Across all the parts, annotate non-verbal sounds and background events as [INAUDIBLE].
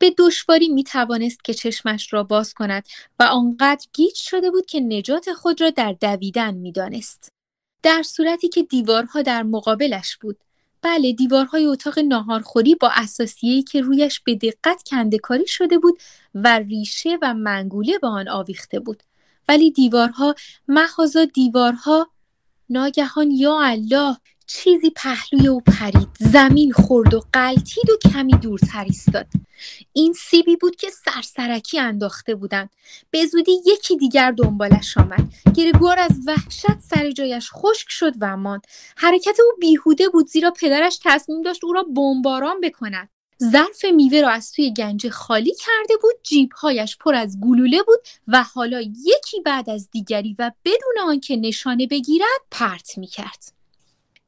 به دشواری می توانست که چشمش را باز کند و آنقدر گیج شده بود که نجات خود را در دویدن می دانست. در صورتی که دیوارها در مقابلش بود. بله دیوارهای اتاق ناهارخوری با اساسیه‌ای که رویش به دقت کندکاری شده بود و ریشه و منگوله به آن آویخته بود. ولی دیوارها محازا دیوارها ناگهان یا الله چیزی پهلوی او پرید زمین خورد و قلتید و کمی دورتر ایستاد. این سیبی بود که سرسرکی انداخته بودند به زودی یکی دیگر دنبالش آمد. گرگوار از وحشت سر جایش خشک شد و ماند. حرکت او بیهوده بود زیرا پدرش تصمیم داشت او را بمباران بکند. ظرف میوه را از توی گنجه خالی کرده بود جیبهایش پر از گلوله بود و حالا یکی بعد از دیگری و بدون آنکه نشانه بگیرد پرت می‌کرد.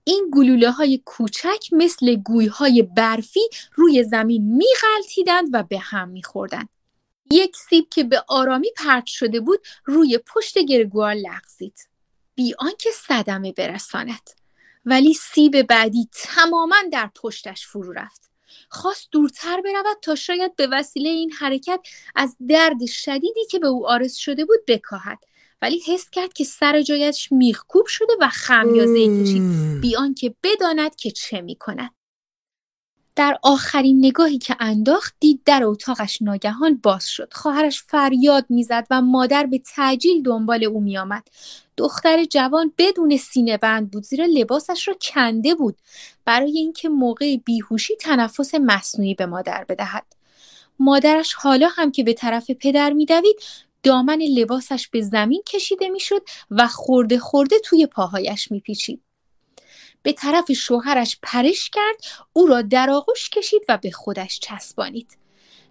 این گلوله های کوچک مثل گوی های برفی روی زمین میغلطیدند و به هم میخوردند. یک سیب که به آرامی پرت شده بود روی پشت گرگوار لغزید. بی آنکه صدمه برساند. ولی سیب بعدی تماما در پشتش فرو رفت. خواست دورتر برود تا شاید به وسیله این حرکت از درد شدیدی که به او آرز شده بود بکاهد ولی حس کرد که سر جایش میخکوب شده و خمیازه کشید. بیان که بداند که چه می‌کند. در آخرین نگاهی که انداخت دید در اتاقش ناگهان باز شد. خواهرش فریاد می‌زد و مادر به تعجیل دنبال او میآمد. دختر جوان بدون سینه بند بود زیرا لباسش را کنده بود. برای اینکه موقع بیهوشی تنفس مصنوعی به مادر بدهد. مادرش حالا هم که به طرف پدر میدوید دامن لباسش به زمین کشیده می‌شد و خورده خورده توی پاهایش میپیچید. به طرف شوهرش پرش کرد او را در آغوش کشید و به خودش چسبانید.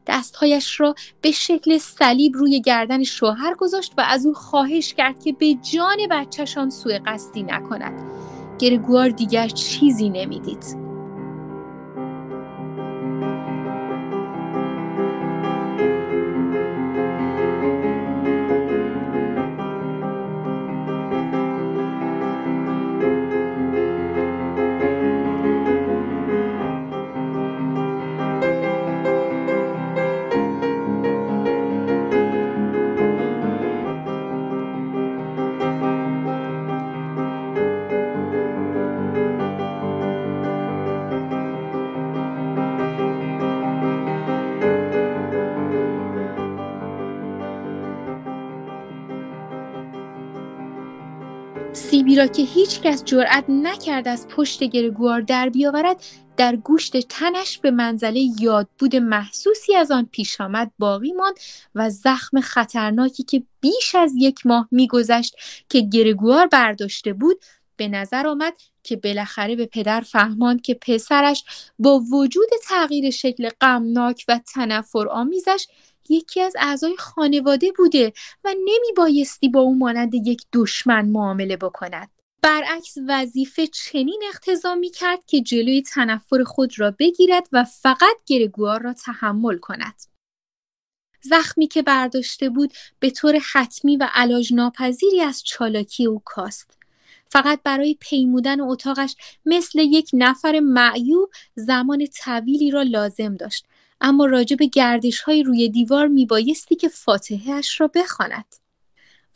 دستهایش را به شکل صلیب روی گردن شوهر گذاشت و از او خواهش کرد که به جان بچهشان سوء قصدی نکند. گرگوار دیگر چیزی نمی‌دید. که هیچ کس جرأت نکرد از پشت گرگوار در بیاورد در گوشت تنش به منزله یادبود محسوسی از آن پیش آمد باقی ماند و زخم خطرناکی که بیش از یک ماه میگذشت که گرگوار برداشته بود به نظر آمد که بالاخره به پدر فهماند که پسرش با وجود تغییر شکل غمناک و تنفر آمیزش یکی از اعضای خانواده بوده و نمی بایستی با او مانند یک دشمن معامله بکند. برعکس وظیفه چنین اقتضا می کرد که جلوی تنفر خود را بگیرد و فقط گرگوار را تحمل کند. زخمی که برداشته بود به طور حتمی و علاج ناپذیری از چالاکی او کاست. فقط برای پیمودن اتاقش مثل یک نفر معیوب زمان طویلی را لازم داشت اما راجع به گردش های روی دیوار میبایستی که فاتحه اش را بخواند.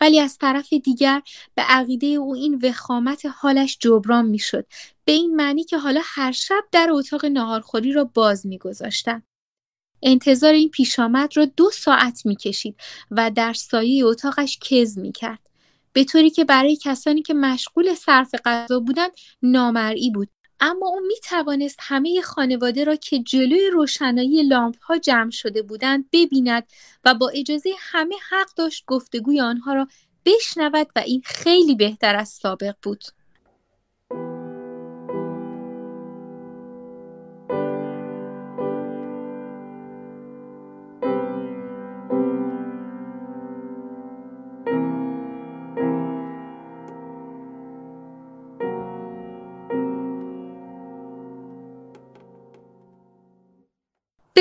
ولی از طرف دیگر به عقیده او این وخامت حالش جبران می‌شد. به این معنی که حالا هر شب در اتاق ناهارخوری را باز میگذاشتم. انتظار این پیشامد را دو ساعت می‌کشید و در سایه اتاقش کز می‌کرد. به طوری که برای کسانی که مشغول صرف غذا بودند نامرئی بود. اما او می توانست همه خانواده را که جلوی روشنایی لامپ ها جمع شده بودند ببیند و با اجازه همه حق داشت گفتگوی آنها را بشنود و این خیلی بهتر از سابق بود.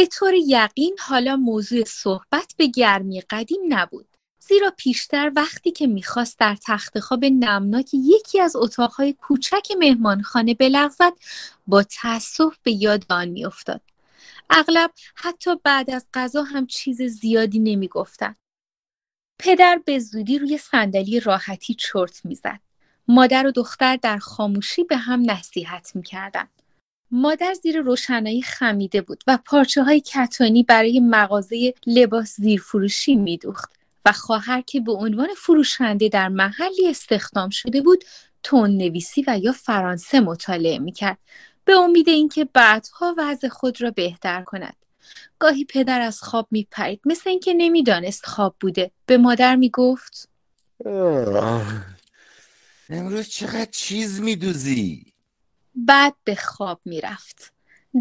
به طور یقین حالا موضوع صحبت به گرمی قدیم نبود زیرا پیشتر وقتی که می‌خواست در تخت خواب نمناک یکی از اتاقهای کوچک مهمانخانه بلغزد با تأسف به یاد آن میافتاد اغلب حتی بعد از غذا هم چیز زیادی نمی‌گفتند. پدر به زودی روی صندلی راحتی چرت می‌زد. مادر و دختر در خاموشی به هم نصیحت می‌کردند. مادر زیر روشنایی خمیده بود و پارچه های کتانی برای مغازه لباس زیرفروشی میدوخت و خواهر که به عنوان فروشنده در محلی استخدام شده بود تون نویسی و یا فرانسه مطالعه می‌کرد به امید اینکه بعدها وضع خود را بهتر کند. گاهی پدر از خواب میپرید مثل اینکه نمی‌دانست خواب بوده. به مادر می‌گفت امروز چقدر چیز میدوزی؟ بعد به خواب می‌رفت.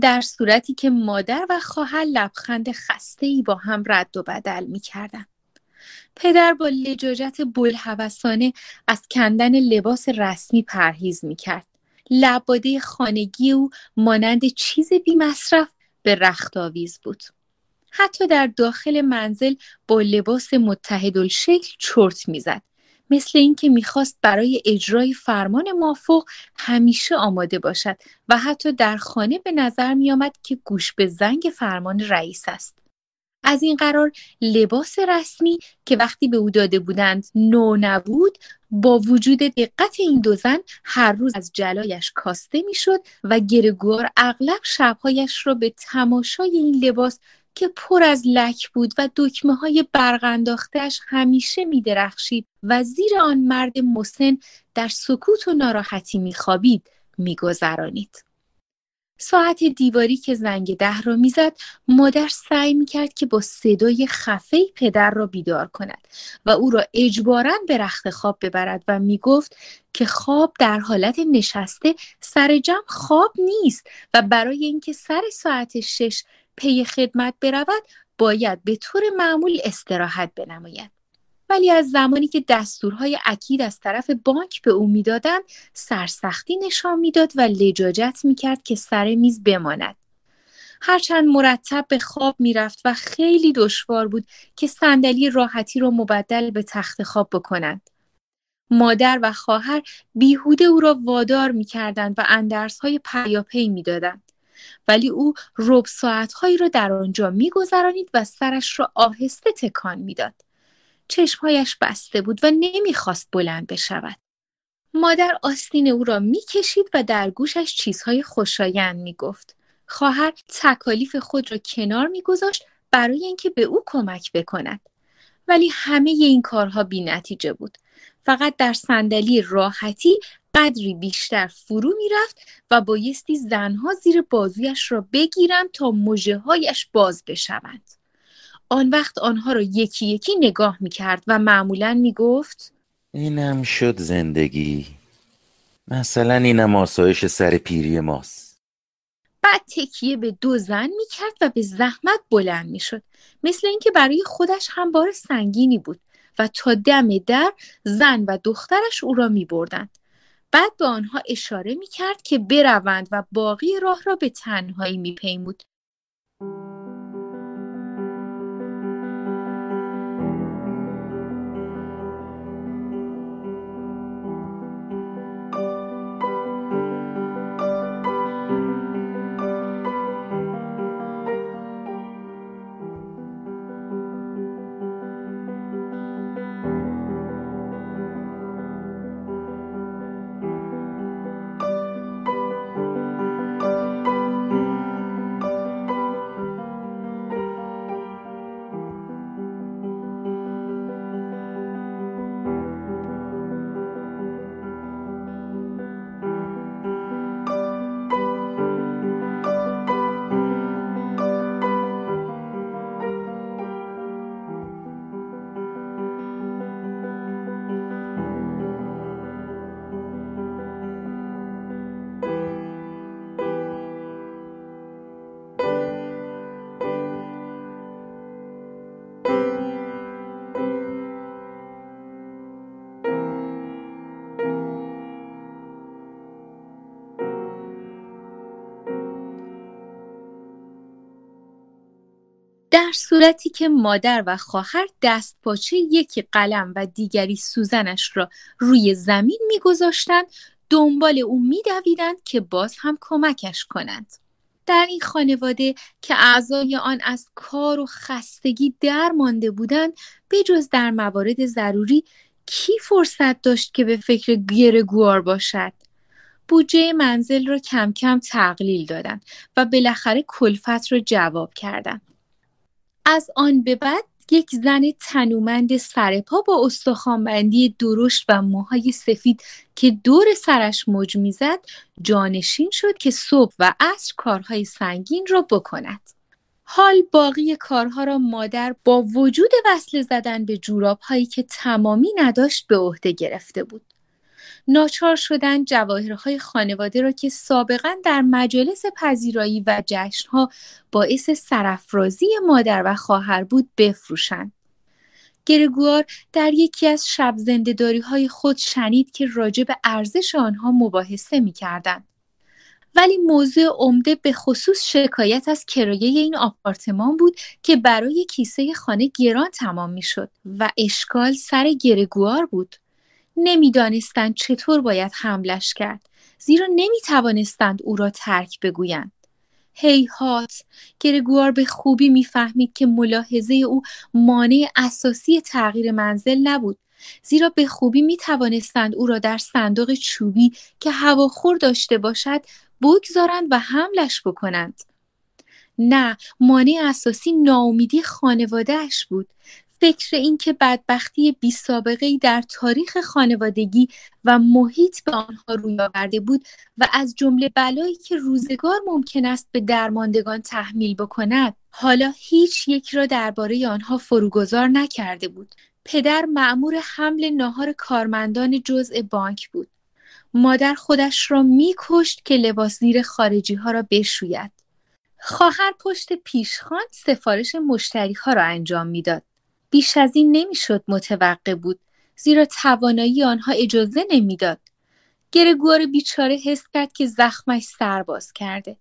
در صورتی که مادر و خواهر لبخند خسته ای با هم رد و بدل می‌کردند. پدر با لجاجت بلحوثانه از کندن لباس رسمی پرهیز می‌کرد. لباده خانگی او مانند چیز بی مصرف به رخت آویز بود. حتی در داخل منزل با لباس متحدالشکل چرت می‌زد. مثل اینکه می‌خواست برای اجرای فرمان مافوق همیشه آماده باشد و حتی در خانه به نظر میآمد که گوش به زنگ فرمان رئیس است. از این قرار لباس رسمی که وقتی به او داده بودند نو نبود با وجود دقت این دو زن هر روز از جلایش کاسته می‌شد و گرگوار اغلب شبهایش را به تماشای این لباس که پر از لک بود و دکمه های برغنداختش همیشه می درخشید و زیر آن مرد مسن در سکوت و ناراحتی میخوابید میگذرانید. ساعت دیواری که زنگ ده را می‌زد مادر سعی می‌کرد که با صدای خفه پدر را بیدار کند و او را اجبارا به رخت خواب ببرد و می‌گفت که خواب در حالت نشسته سر جمع خواب نیست و برای اینکه سر ساعت شش پی خدمت برود باید به طور معمول استراحت بنماید. ولی از زمانی که دستورهای اکید از طرف بانک به او می‌دادند سرسختی نشان می‌داد و لجاجت می‌کرد که سر میز بماند. هرچند مرتب به خواب می‌رفت و خیلی دشوار بود که صندلی راحتی را مبدل به تخت خواب بکنند. مادر و خواهر بیهوده او را وادار می‌کردند و اندرسهای پیاپی می‌دادند. ولی او رب ساعتهایی را در آنجا میگذرانید و سرش را آهسته تکان می‌داد. چشمهایش بسته بود و نمی‌خواست بلند بشود. مادر آستین او را می‌کشید و در گوشش چیزهای خوشایند می‌گفت. خواهر تکالیف خود را کنار میگذاشت برای اینکه به او کمک بکند. ولی همه این کارها بی نتیجه بود. فقط در صندلی راحتی قدری بیشتر فرو می‌رفت و بایستی زنها زیر بازویش را بگیرند تا مژه هایش باز بشوند. آن وقت آنها را یکی یکی نگاه می کرد و معمولا می گفت اینم شد زندگی. مثلا اینم آسایش سر پیری ماست. بعد تکیه به دو زن می کرد و به زحمت بلند می شد مثل اینکه برای خودش هم بار سنگینی بود و تا دم در زن و دخترش او را می بردند. بعد به آنها اشاره می کرد که بروند و باقی راه را به تنهایی می پیمود. صورتی که مادر و خواهر دست پاچه یکی قلم و دیگری سوزنش را روی زمین میگذاشتند دنبال او میدویدند که باز هم کمکش کنند. در این خانواده که اعضای آن از کار و خستگی در مانده بودند بجز در موارد ضروری کی فرصت داشت که به فکر گرگوار باشد؟ بودجه منزل را کم کم تقلیل دادند و بالاخره کلفت را جواب کردند. از آن به بعد یک زن تنومند سرپا با استخوانبندی درشت و موهای سفید که دور سرش موج می‌زد جانشین شد که صبح و عصر کارهای سنگین را بکند. حال باقی کارها را مادر با وجود وصل زدن به جوراب هایی که تمامی نداشت به عهده گرفته بود. ناچار شدن جواهرهای خانواده را که سابقا در مجالس پذیرایی و جشنها باعث سرافرازی مادر و خواهر بود بفروشند گرگوار در یکی از شب زندهداری های خود شنید که راجع به ارزش آنها مباحثه می کردن. ولی موضوع عمده به خصوص شکایت از کرایه این آپارتمان بود که برای کیسه خانه گران تمام می شد و اشکال سر گرگوار بود. نمی‌دانستند چطور باید حملش کرد. زیرا نمی توانستند او را ترک بگویند. هیهات گرگوار به خوبی می‌فهمید که ملاحظه او مانع اساسی تغییر منزل نبود. زیرا به خوبی می توانستند او را در صندوق چوبی که هواخور داشته باشد بگذارند و حملش بکنند. نه مانع اساسی ناامیدی خانوادهش بود. فکر اینکه بدبختی ای در تاریخ خانوادگی و محیط به آنها روی آورده بود و از جمله بلایی که روزگار ممکن است به درماندگان تحمیل بکند حالا هیچ یک را درباره آنها فروگذار نکرده بود. پدر معمور حمل ناهار کارمندان جزء بانک بود. مادر خودش را میکشت که لباس زیر خارجی ها را بشوید. خواهر پشت پیشخان سفارش مشتری ها را انجام می‌داد. بیش از این نمی‌شد متوقع بود زیرا توانایی آنها اجازه نمی‌داد. گرگوار بیچاره حس کرد که زخمش سرباز کرده.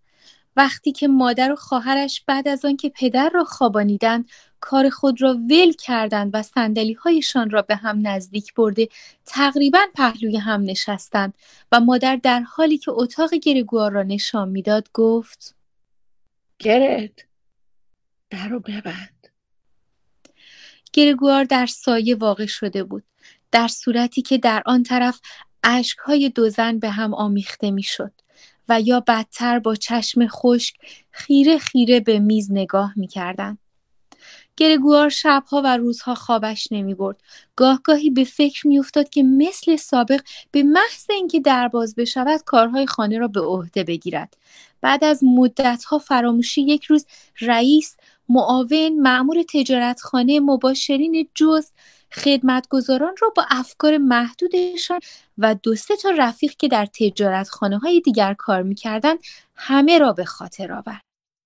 وقتی که مادر و خواهرش بعد از آنکه پدر را خوابانیدند کار خود را ول کردند و سندلی هایشان را به هم نزدیک برده تقریبا پهلوی هم نشستند و مادر در حالی که اتاق گرگوار را نشان می‌داد گفت گرت در رو ببند. گرگوار در سایه واقع شده بود در صورتی که در آن طرف اشکهای دو زن به هم آمیخته می‌شد و یا بدتر با چشم خشک خیره خیره به میز نگاه می‌کردند گرگوار شبها و روزها خوابش نمی برد. گاهگاهی به فکر میافتاد که مثل سابق به محض اینکه در باز بشود کارهای خانه را به عهده بگیرد. بعد از مدتها فراموشی یک روز رئیس معاون مأمور تجارتخانه مباشرین جز خدمتگزاران را با افکار محدودشان و دو سه تا رفیق که در تجارتخانه های دیگر کار می‌کردند همه را به خاطر آورد.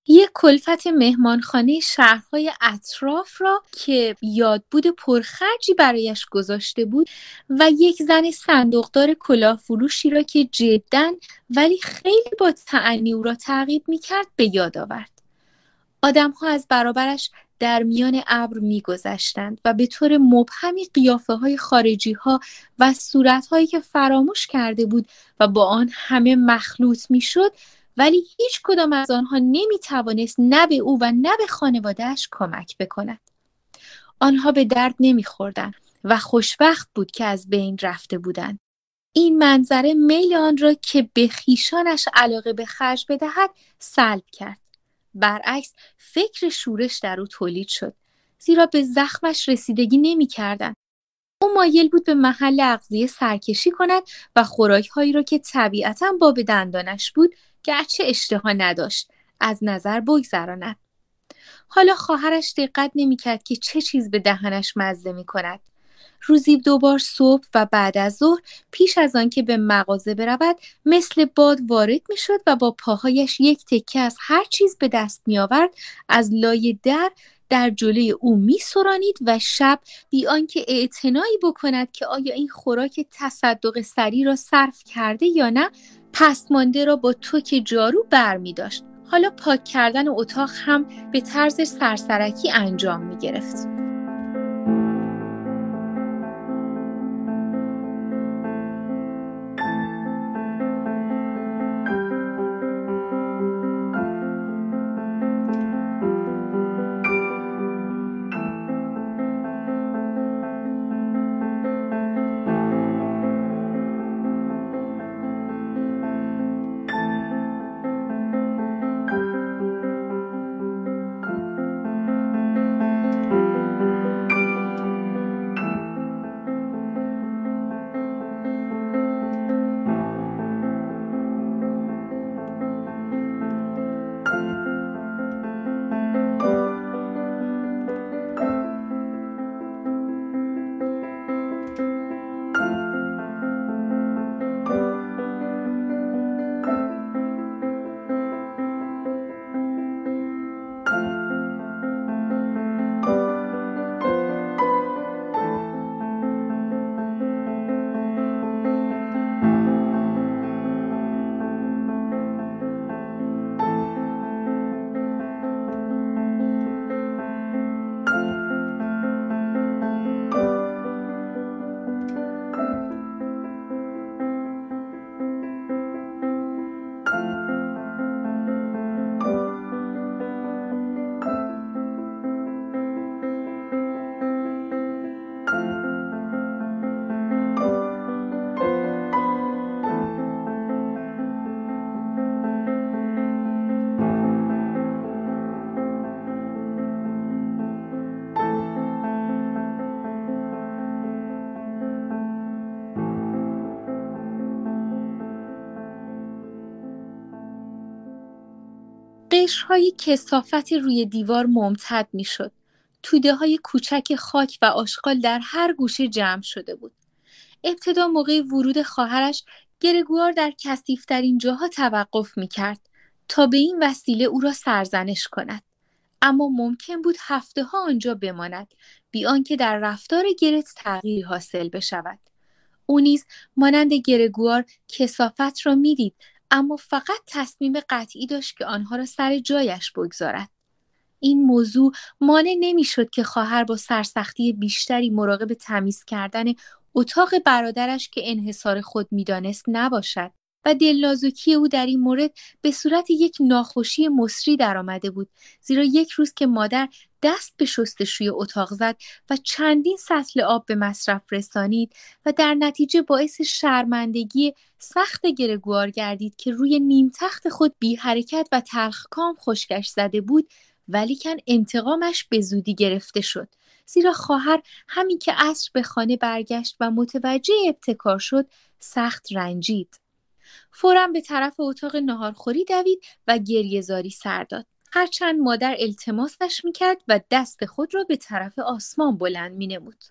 یک کلفت مهمانخانه شهرهای اطراف را که یادبود پرخرجی برایش گذاشته بود و یک زن صندوقدار کلاه فروشی را که جدا ولی خیلی با تعنی او را تعقیب می‌کرد به یاد آورد. آدمها از برابرش در میان ابر میگذشتند و به طور مبهمی قیافه های خارجی ها و صورت هایی که فراموش کرده بود و با آن همه مخلوط می‌شد ولی هیچ کدام از آنها نمی توانست نه به او و نه به خانوادهش کمک بکند. آنها به درد نمیخوردند و خوشبخت بود که از بین رفته بودند. این منظره میل آن را که به خیشانش علاقه به خرج بدهد سلب کرد. برعکس فکر شورش در او تولید شد. زیرا به زخمش رسیدگی نمی‌کردند. او مایل بود به محل اغذیه سرکشی کند و خوراکهایی را که طبیعتا به دندانش بود گرچه اشتها نداشت از نظر بگذراند. حالا خواهرش دقت نمی‌کرد که چه چیز به دهنش مزه می کند. روزی دوبار صبح و بعد از ظهر پیش از آنکه به مغازه برود مثل باد وارد می‌شد و با پاهایش یک تکه از هر چیز به دست می آورد از لای در در جلوی او می سرانید و شب بی آنکه اعتنایی بکند که آیا این خوراک تصدق سری را صرف کرده یا نه پسمانده را با توک جارو بر می داشت. حالا پاک کردن اتاق هم به طرز سرسرکی انجام می گرفت. قشرهای کسافت روی دیوار ممتد می‌شد. توده های کوچک خاک و آشغال در هر گوشه جمع شده بود. ابتدا موقع ورود خواهرش گرگوار در کسیفترین جاها توقف می کرد تا به این وسیله او را سرزنش کند. اما ممکن بود هفته ها آنجا بماند بی آنکه در رفتار گرت تغییری حاصل بشود. او نیز مانند گرگوار کسافت را می‌دید اما فقط تصمیم قطعی داشت که آنها را سر جایش بگذارد. این موضوع مانع نمی‌شد که خواهر با سرسختی بیشتری مراقب تمیز کردن اتاق برادرش که انحصار خود می‌دانست نباشد و دلنازکی او در این مورد به صورت یک ناخوشی مصری درآمده بود زیرا یک روز که مادر دست به شستشوی اتاق زد و چندین سطل آب به مصرف رسانید و در نتیجه باعث شرمندگی سخت گرگوار گردید که روی نیم تخت خود بی حرکت و تلخکام خشکش زده بود ولیکن انتقامش به زودی گرفته شد. زیرا خواهر همین که عصر به خانه برگشت و متوجه ابتکار شد سخت رنجید. فورا به طرف اتاق نهارخوری دوید و گریهزاری سر داد. هرچند مادر التماسش می‌کرد و دست خود را به طرف آسمان بلند مینمود.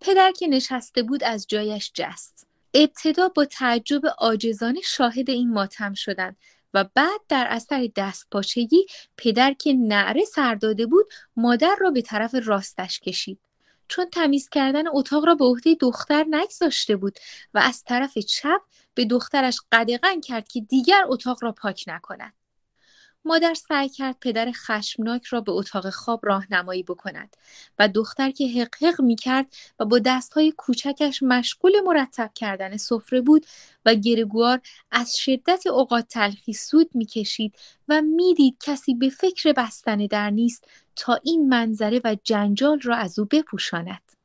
پدر که نشسته بود از جایش جست. ابتدا با تعجب عاجزانه شاهد این ماتم شدند و بعد در اثر دستپاچگی پدر که نعره سر داده بود مادر را به طرف راستش کشید. چون تمیز کردن اتاق را به عهده دختر نگذاشته بود و از طرف چپ به دخترش قدغن کرد که دیگر اتاق را پاک نکند مادر سعی کرد پدر خشمناک را به اتاق خواب راهنمایی بکند و دختر که حق می کرد و با دستهای کوچکش مشغول مرتب کردن سفره بود و گرگوار از شدت اوقات تلخی سود می‌کشید و می‌دید کسی به فکر بستن در نیست تا این منظره و جنجال را از او بپوشاند.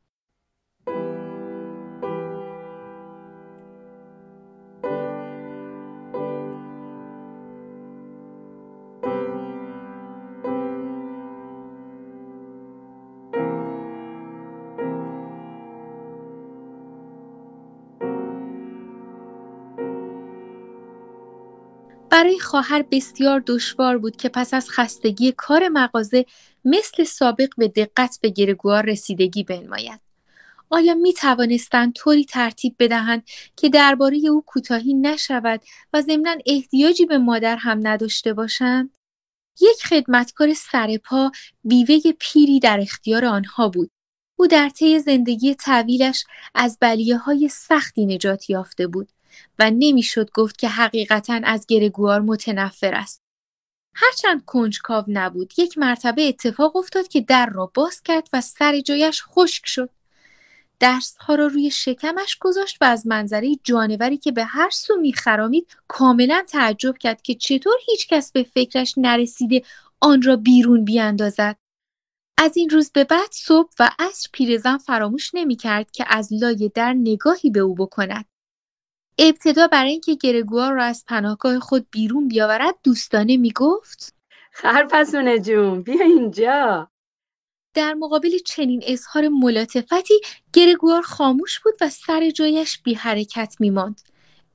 برای خواهر بسیار دشوار بود که پس از خستگی کار مغازه مثل سابق به دقت به گرگوار رسیدگی بنماید. آیا می توانستند طوری ترتیب بدهند که درباره او کوتاهی نشود و ضمنا احتیاجی به مادر هم نداشته باشند؟ یک خدمتکار سرپا بیوه پیری در اختیار آنها بود. او در طی زندگی طویلش از بلیه های سختی نجات یافته بود. و نمی‌شد گفت که حقیقتا از گرگوار متنفر است. هرچند کنجکاو نبود یک مرتبه اتفاق افتاد که در را باز کرد و سر جایش خشک شد. دستها را روی شکمش گذاشت و از منظره جانوری که به هر سو میخرامید کاملا تعجب کرد که چطور هیچکس به فکرش نرسیده آن را بیرون بیاندازد. از این روز به بعد صبح و عصر پیرزن فراموش نمی‌کرد که از لای در نگاهی به او بکند. ابتدا برای اینکه گرگوار را از پناهگاه خود بیرون بیاورد دوستانه می‌گفت خرپسونه جون بیا اینجا در مقابل چنین اظهار ملاتفتی گرگوار خاموش بود و سر جایش بی حرکت می ماند.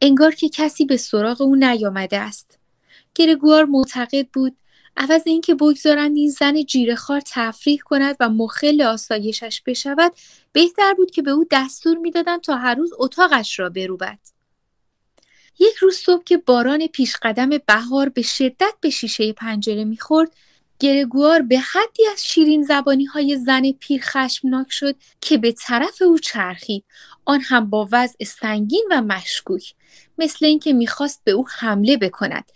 انگار که کسی به سراغ او نیامده است. گرگوار معتقد بود عوض اینکه بگذارند این زن جیرهخوار تفریح کند و مخل آسایشش بشود بهتر بود که به او دستور می‌دادند تا هر روز اتاقش را بروبد یک روز صبح که باران پیشقدم بهار به شدت به شیشه پنجره می‌خورد گرگوار به حدی از شیرین زبانی های زن پیر خشمناک شد که به طرف او چرخید. آن هم با وضع سنگین و مشکوک مثل اینکه می‌خواست به او حمله بکند.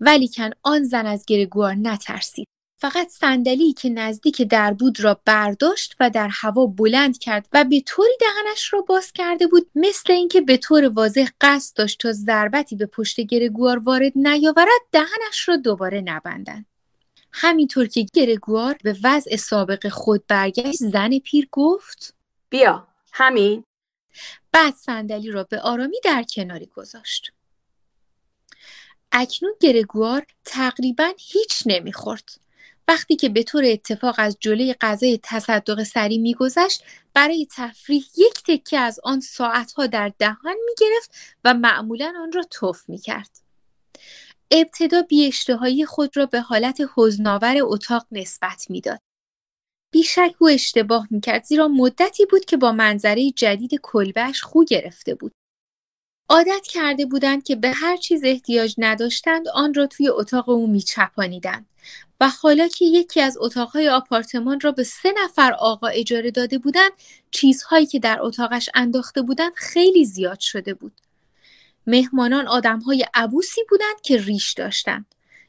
ولیکن آن زن از گرگوار نترسید. فقط صندلی که نزدیک در بود را برداشت و در هوا بلند کرد و به طوری دهنش را باز کرده بود مثل اینکه به طور واضح قصد داشت تا ضربتی به پشت گرگوار وارد نیاورد دهنش را دوباره نبندند. همینطور که گرگوار به وضع سابق خود برگشت زن پیر گفت بیا همین. بعد صندلی را به آرامی در کناری گذاشت. اکنون گرگوار تقریبا هیچ نمی‌خورد. وقتی که به طور اتفاق از جلوی غذای تصدق سری میگذشت برای تفریح یک تکه از آن ساعتها در دهان می‌گرفت و معمولا آن را توف می‌کرد ابتدا بیاشتهایی خود را به حالت حزنآور اتاق نسبت می‌داد. بیشک او اشتباه می‌کرد زیرا مدتی بود که با منظره جدید کلبهش خو گرفته بود. عادت کرده بودند که به هر چیز احتیاج نداشتند آن را توی اتاق او میچپانیدند و حالا که یکی از اتاقهای آپارتمان را به سه نفر آقا اجاره داده بودند چیزهایی که در اتاقش انداخته بودند خیلی زیاد شده بود. مهمانان آدمهای عبوسی بودند که ریش داشتند.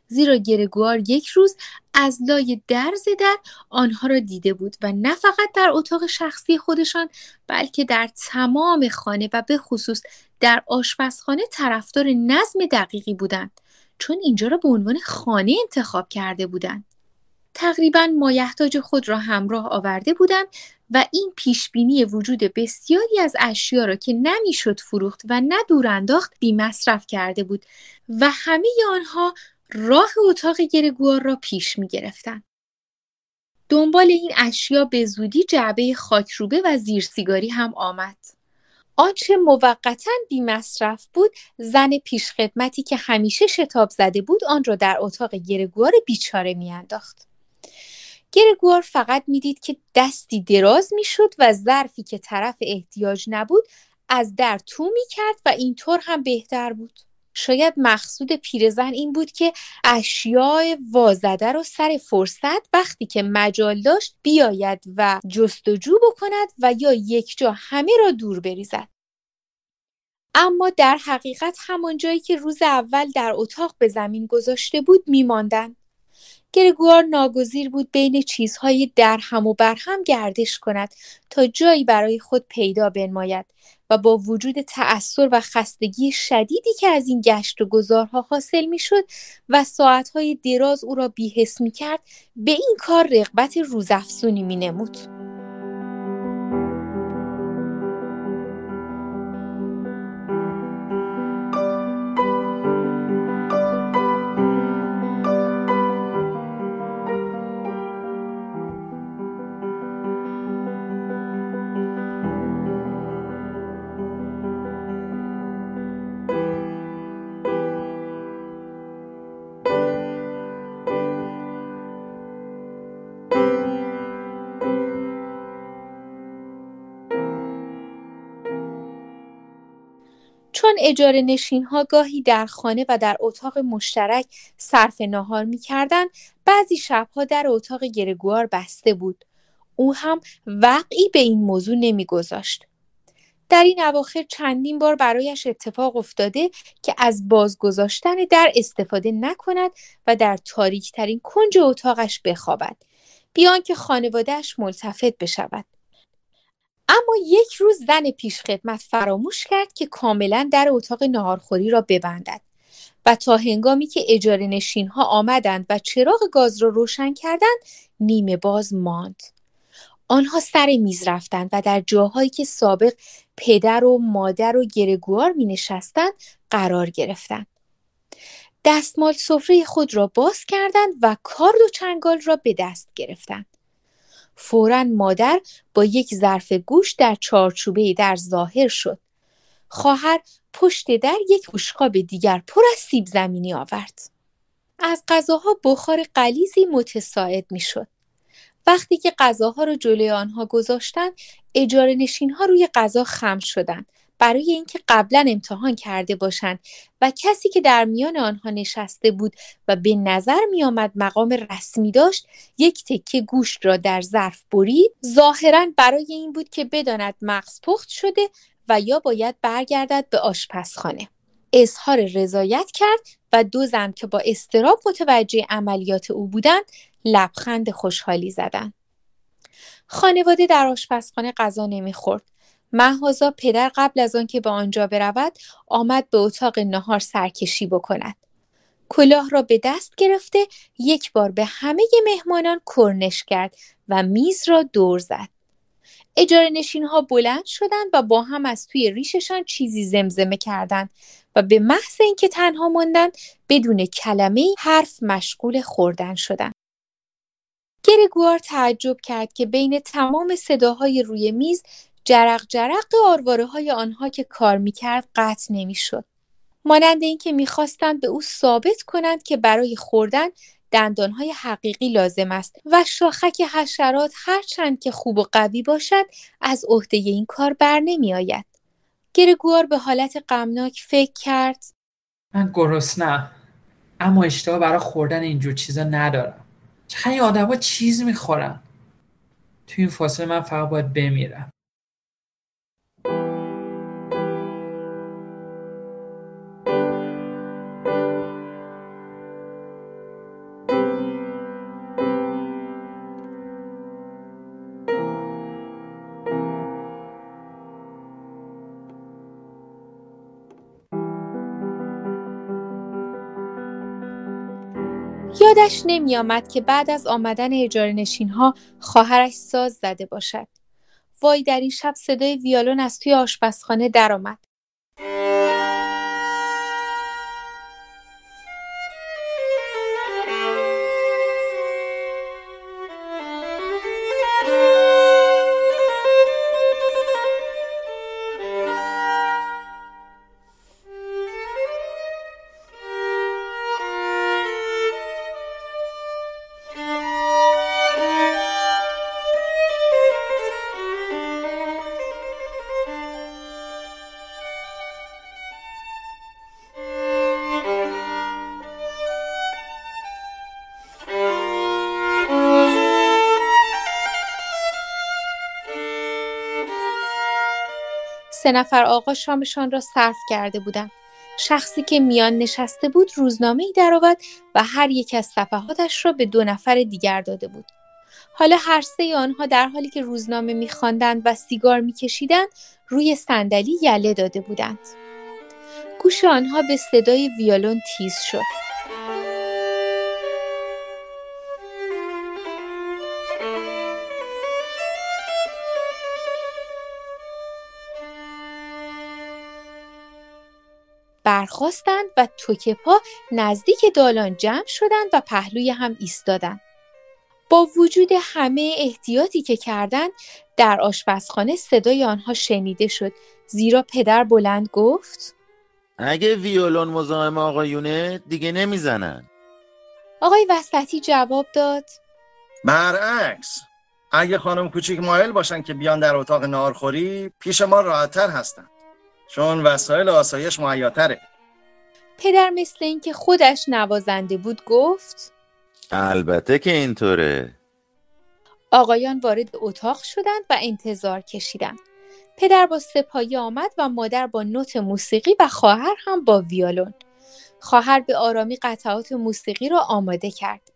زیرا گرگوار یک روز از لای درز در آنها را دیده بود و نه فقط در اتاق شخصی خودشان بلکه در تمام خانه و به خصوص در آشپزخانه طرفدار نظم دقیقی بودند. چون اینجا را به عنوان خانه انتخاب کرده بودند تقریبا مایحتاج خود را همراه آورده بودند و این پیشبینی وجود بسیاری از اشیا را که نمی‌شد فروخت و نه دور انداخت بی مصرف کرده بود و همه آنها راه اتاق گرگوار را پیش می گرفتن. دنبال این اشیا به زودی جعبه خاکروبه و زیرسیگاری هم آمد. آنچه موقتا بی مصرف بود زن پیشخدمتی که همیشه شتاب زده بود آن را در اتاق گرگوار بیچاره میانداخت. گرگوار فقط می‌دید که دستی دراز می‌شد و ظرفی که طرف احتیاج نبود از در تو می‌کرد و اینطور هم بهتر بود. شاید مقصود پیرزن این بود که اشیاء وازده رو سر فرصت وقتی که مجال داشت بیاید و جستجو بکند و یا یک جا همه را دور بریزد. اما در حقیقت همان جایی که روز اول در اتاق به زمین گذاشته بود میماندند. گرگوار ناگزیر بود بین چیزهای درهم و برهم گردش کند تا جایی برای خود پیدا بنماید و با وجود تأثیر و خستگی شدیدی که از این گشت و گذارها حاصل می‌شد و ساعتهای دراز او را بیحس می کرد به این کار رغبت روزافزونی می اجاره نشین ها گاهی در خانه و در اتاق مشترک صرف نهار می کردن، بعضی شبها در اتاق گرگوار بسته بود. او هم وقعی به این موضوع نمی گذاشت. در این اواخر چندین بار برایش اتفاق افتاده که از بازگذاشتن در استفاده نکند و در تاریکترین کنج اتاقش بخوابد بیان که خانوادهش ملتفت بشود. اما یک روز زن پیشخدمت فراموش کرد که کاملا در اتاق ناهارخوری را ببندد و تا هنگامی که اجاره نشین ها آمدند و چراغ گاز را روشن کردند نیمه باز ماند. آنها سر میز رفتند و در جاهایی که سابق پدر و مادر و گرگوار می نشستند قرار گرفتند. دستمال سفره خود را باز کردند و کارد و چنگال را به دست گرفتند. فورا مادر با یک ظرف گوش در چارچوبه در ظاهر شد. خواهر پشت در یک بشقاب دیگر پر از سیب زمینی آورد. از غذاها بخار قلیزی متساعد می‌شد. وقتی که غذاها را جلوی آنها گذاشتند اجاره نشین ها روی غذا خم شدند. برای اینکه قبلا امتحان کرده باشند و کسی که در میان آنها نشسته بود و به نظر می آمد مقام رسمی داشت یک تکه گوشت را در ظرف برید. ظاهرا برای این بود که بداند مغز پخت شده و یا باید برگردد به آشپزخانه. اظهار رضایت کرد و دو زن که با استراب متوجه عملیات او بودند لبخند خوشحالی زدند. خانواده در آشپزخانه غذا نمی‌خورد. مهازا پدر قبل از آنکه به آنجا برود آمد به اتاق نهار سرکشی بکند کلاه را به دست گرفته یک بار به همه مهمانان کرنش کرد و میز را دور زد اجاره نشین ها بلند شدند و با هم از توی ریششان چیزی زمزمه کردند و به محض اینکه تنها ماندند بدون کلمه حرف مشغول خوردن شدند. گرگوار تعجب کرد که بین تمام صداهای روی میز جرق جرق های آنها که کار می‌کرد قطع نمی‌شد. مانند اینکه می‌خواستند به او ثابت کنند که برای خوردن دندانهای حقیقی لازم است و شاخک حشرات هرچند که خوب و قوی باشد از عهده این کار بر نمی آید. گرگوار به حالت غمناک فکر کرد من گرسنم اما اشتها برای خوردن اینجور چیزا ندارم چقدر این آدما چیز می‌خورن تو این فاصله من فقط باید بمیرم یادش نمیآمد که بعد از آمدن اجاره نشین ها خواهرش ساز زده باشد. وای در این شب صدای ویالون از توی آشپزخانه درآمد. نفر آقا شامشان را صرف کرده بودند. شخصی که میان نشسته بود روزنامه ای درآورد و هر یک از صفحاتش را به دو نفر دیگر داده بود. حالا هر سه آنها در حالی که روزنامه میخواندند و سیگار میکشیدند روی صندلی یله داده بودند. گوش آنها به صدای ویولون تیز شد. برخواستند و توک پا نزدیک دالان جمع شدند و پهلوی هم ایستادند. با وجود همه احتیاطی که کردند در آشپزخانه صدای آنها شنیده شد. زیرا پدر بلند گفت اگه ویولون مزاحم آقایونه دیگه نمی‌زنن. آقای وسطی جواب داد. برعکس اگه خانم کوچیک مایل باشن که بیان در اتاق نارخوری پیش ما راحتتر هستن. چون وسایل آسایش معیاتره پدر مثل اینکه خودش نوازنده بود گفت البته که اینطوره. آقایان وارد اتاق شدند و انتظار کشیدند. پدر با سپایی آمد و مادر با نوت موسیقی و خواهر هم با ویالون خواهر به آرامی قطعات موسیقی را آماده کرد.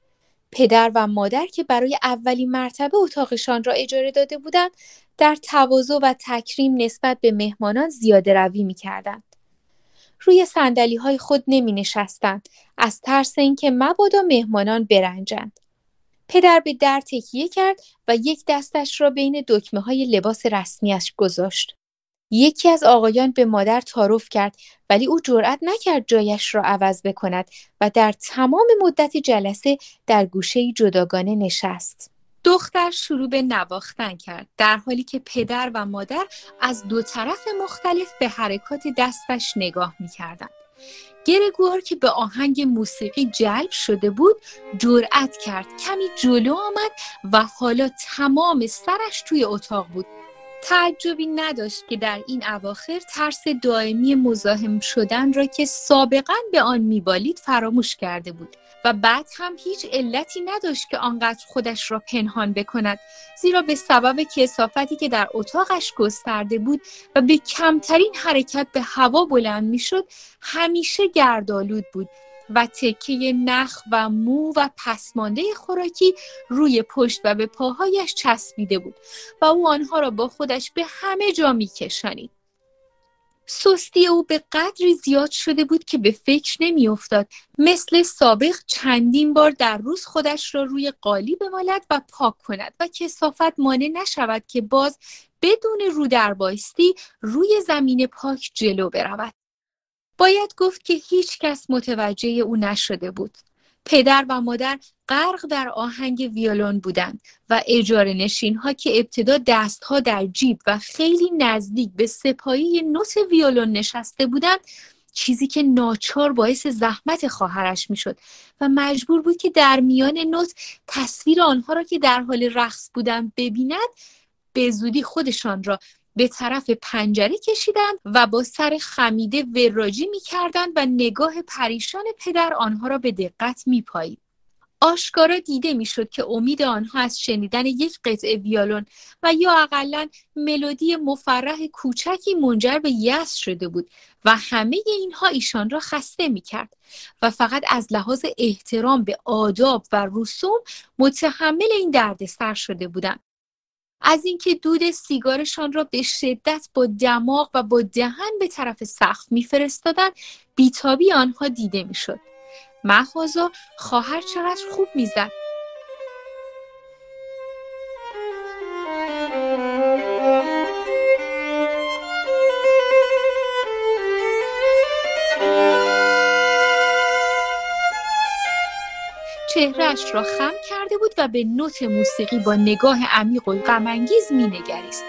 پدر و مادر که برای اولین مرتبه اتاقشان را اجاره داده بودند در تواضع و تکریم نسبت به مهمانان زیاده روی می کردند. روی سندلی های خود نمی نشستند از ترس اینکه مبادا مهمانان برنجند. پدر به در تکیه کرد و یک دستش را بین دکمه های لباس رسمیش گذاشت. یکی از آقایان به مادر تعارف کرد ولی او جرأت نکرد جایش را عوض بکند و در تمام مدت جلسه در گوشه جداگانه نشست. دختر شروع به نواختن کرد در حالی که پدر و مادر از دو طرف مختلف به حرکات دستش نگاه می‌کردند. گرگوار که به آهنگ موسیقی جلب شده بود جرأت کرد کمی جلو آمد و حالا تمام سرش توی اتاق بود تعجبی نداشت که در این اواخر ترس دائمی مزاحم شدن را که سابقا به آن میبالید فراموش کرده بود و بعد هم هیچ علتی نداشت که آنقدر خودش را پنهان بکند زیرا به سبب کسافتی که در اتاقش گسترده بود و به کمترین حرکت به هوا بلند می‌شد همیشه گردآلود بود و تکه نخ و مو و پسمانده خوراکی روی پشت و به پاهایش چسبیده بود و او آنها را با خودش به همه جا میکشانید. سستی او به قدری زیاد شده بود که به فکر نمیافتاد. مثل سابق چندین بار در روز خودش را روی قالی بمالد و پاک کند و کسافت مانع نشود که باز بدون رو در بایستی روی زمین پاک جلو برود. باید گفت که هیچ کس متوجه او نشده بود. پدر و مادر غرق در آهنگ ویولون بودند و اجاره نشین ها که ابتدا دستها ها در جیب و خیلی نزدیک به سپایی نوت ویولون نشسته بودند چیزی که ناچار باعث زحمت خواهرش می‌شد و مجبور بود که در میان نوت تصویر آنها را که در حال رقص بودند ببیند به زودی خودشان را به طرف پنجره کشیدند و با سر خمیده وراجی می‌کردند و نگاه پریشان پدر آنها را به دقت میپایید. آشکارا دیده می‌شد که امید آنها از شنیدن یک قطعه ویالون و یا اقلا ملودی مفرح کوچکی منجر به یأس شده بود و همه اینها ایشان را خسته می‌کرد و فقط از لحاظ احترام به آداب و رسوم متحمل این دردسر شده بودند. از اینکه دود سیگارشان را به شدت با دماغ و با دهن به طرف سقف میفرستادند. بیتابی آنها دیده می‌شد. محوازا خواهر چقدر خوب می‌زد. چهرهش را خم کرده بود و به نوت موسیقی با نگاه عمیق و غمانگیز مینگریست.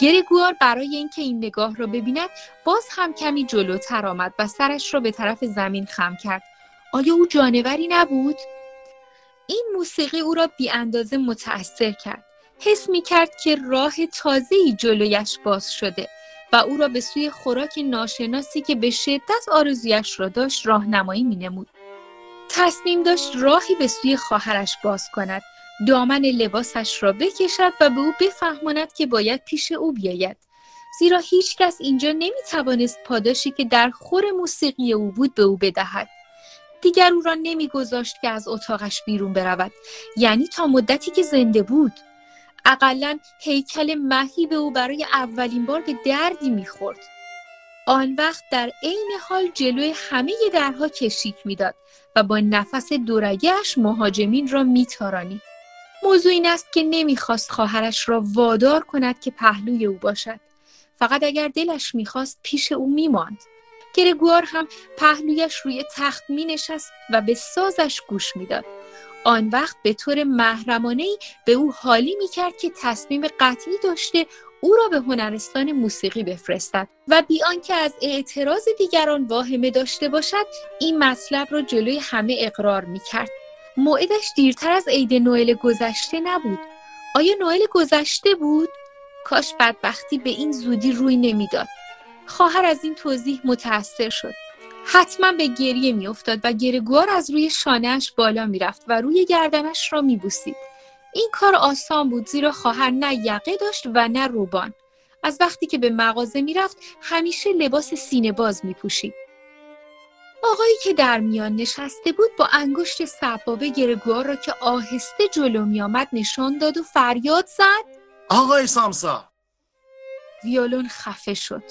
گرگوار برای اینکه این نگاه را ببیند باز هم کمی جلوتر آمد و سرش را به طرف زمین خم کرد. آیا او جانوری نبود؟ این موسیقی او را بی اندازه متأثر کرد. حس می کرد که راه تازه‌ای جلویش باز شده و او را به سوی خوراک ناشناسی که به شدت آرزویش را داشت راهنمایی می نمود. تصمیم داشت راهی به سوی خواهرش باز کند. دامن لباسش را بکشد و به او بفهماند که باید پیش او بیاید. زیرا هیچ کس اینجا نمی توانست پاداشی که در خور موسیقی او بود به او بدهد. دیگر او را نمیگذاشت که از اتاقش بیرون برود. یعنی تا مدتی که زنده بود. اقلا هیکل مهی به او برای اولین بار به دردی می‌خورد. آن وقت در عین حال جلوی همه درها کشیک می‌داد. و با نفس دورگهش مهاجمین را میتارانید موضوع این است که نمی‌خواست خواهرش را وادار کند که پهلوی او باشد. فقط اگر دلش می‌خواست پیش او میماند. گرگوار هم پهلویش روی تخت می نشست و به سازش گوش می‌داد. آن وقت به طور محرمانه به او حالی می کرد که تصمیم قطعی داشته او را به هنرستان موسیقی بفرستد و بی آنکه از اعتراض دیگران واهمه داشته باشد این مطلب را جلوی همه اقرار می کرد. موعدش دیرتر از عید نوئل گذشته نبود. آیا نوئل گذشته بود؟ کاش بدبختی به این زودی روی نمی‌داد. خواهر از این توضیح متأثر شد حتما به گریه میافتاد و گرگوار از روی شانهاش بالا می‌رفت و روی گردنش را میبوسید این کار آسان بود زیرا خواهر نه یقه داشت و نه روبان. از وقتی که به مغازه می‌رفت همیشه لباس سینه باز میپوشید. آقایی که در میان نشسته بود با انگشت سبابه گرگوار را که آهسته جلو میآمد نشان داد و فریاد زد. آقای سامسا. ویولون خفه شد.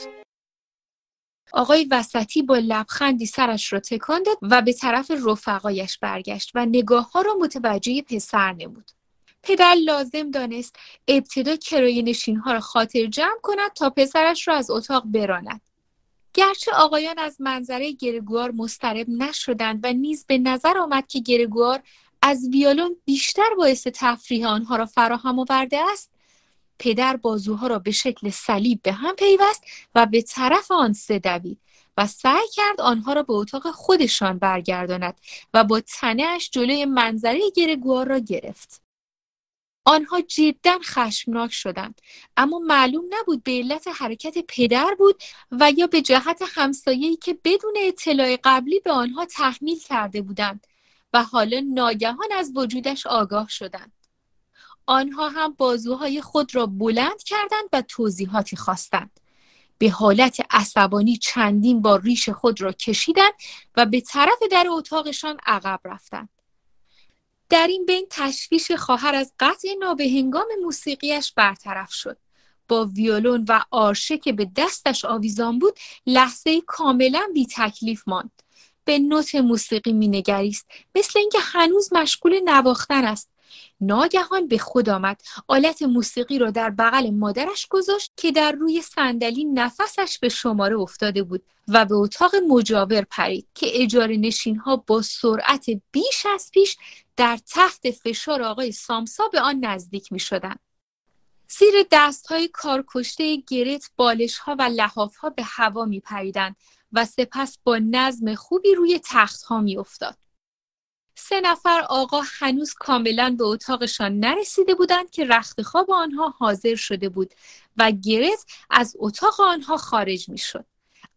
آقای وسطی با لبخندی سرش را تکان داد و به طرف رفقایش برگشت و نگاه ها را متوجه پسر نمود. پدر لازم دانست ابتدا کرایه نشین ها را خاطر جمع کند تا پسرش را از اتاق براند. گرچه آقایان از منظره گرگوار مسترب نشدند و نیز به نظر آمد که گرگوار از ویولون بیشتر باعث تفریح آنها را فراهم آورده است پدر بازوها را به شکل صلیب به هم پیوست و به طرف آن سه دوید و سعی کرد آنها را به اتاق خودشان برگرداند و با تنهش جلوی منظره گرگوار را گرفت. آنها جدا خشمناک شدند اما معلوم نبود به علت حرکت پدر بود و یا به جهت همسایه‌ای که بدون اطلاع قبلی به آنها تحمیل کرده بودند و حالا ناگهان از وجودش آگاه شدند. آنها هم بازوهای خود را بلند کردند و توضیحاتی خواستند. به حالت عصبانی چندین بار ریش خود را کشیدند و به طرف در اتاقشان عقب رفتند. در این بین تشویش خواهر از قطع نابهنگام موسیقیش برطرف شد. با ویولون و آرشه که به دستش آویزان بود لحظه کاملا بی تکلیف ماند. به نوت موسیقی مینگریست مثل اینکه هنوز مشغول نواختن است ناگهان به خود آمد آلت موسیقی را در بغل مادرش گذاشت که در روی صندلی نفسش به شماره افتاده بود و به اتاق مجاور پرید که اجاره نشین ها با سرعت بیش از پیش در تحت فشار آقای سامسا به آن نزدیک می شدن. زیر دست های کارکشته گرت بالش ها و لحاف ها به هوا می پریدن و سپس با نظم خوبی روی تخت ها می افتاد. سه نفر آقا هنوز کاملا به اتاقشان نرسیده بودند که رخت خواب آنها حاضر شده بود و گرت از اتاق آنها خارج می شد.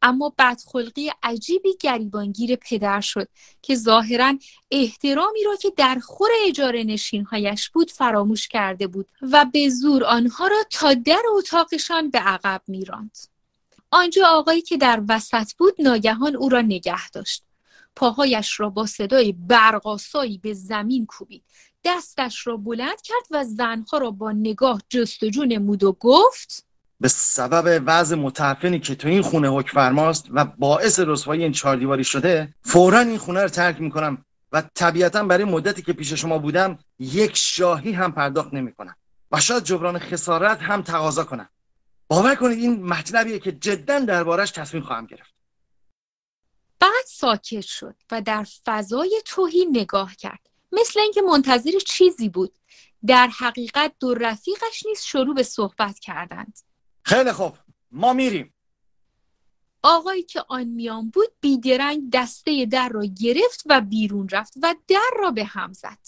اما بدخلقی عجیبی گریبانگیر پدر شد که ظاهرا احترامی را که در خور اجاره نشینهایش بود فراموش کرده بود و به زور آنها را تا در اتاقشان به عقب میراند آنجا آقایی که در وسط بود ناگهان او را نگه داشت پاهایش را با صدای برقاسایی به زمین کوبید. دستش را بلند کرد و زنها را با نگاه جستجو نمود و گفت به سبب وضع متعفنی که تو این خونه حکم فرماست و باعث رسوایی این چهار دیواری شده فورا این خونه رو ترک می‌کنم و طبیعتا برای مدتی که پیش شما بودم یک شاهی هم پرداخت نمی‌کنم و شاید جبران خسارت هم تقاضا کنم. باور کنید این مطلبیه که جدا دربارش تصمیم خواهم گرفت. بعد ساکت شد و در فضای توهی نگاه کرد. مثل اینکه منتظر چیزی بود. در حقیقت دو رفیقش نیز شروع به صحبت کردند. خیلی خوب. ما میریم. آقایی که آن میان بود بیدرنگ دسته در را گرفت و بیرون رفت و در را به هم زد.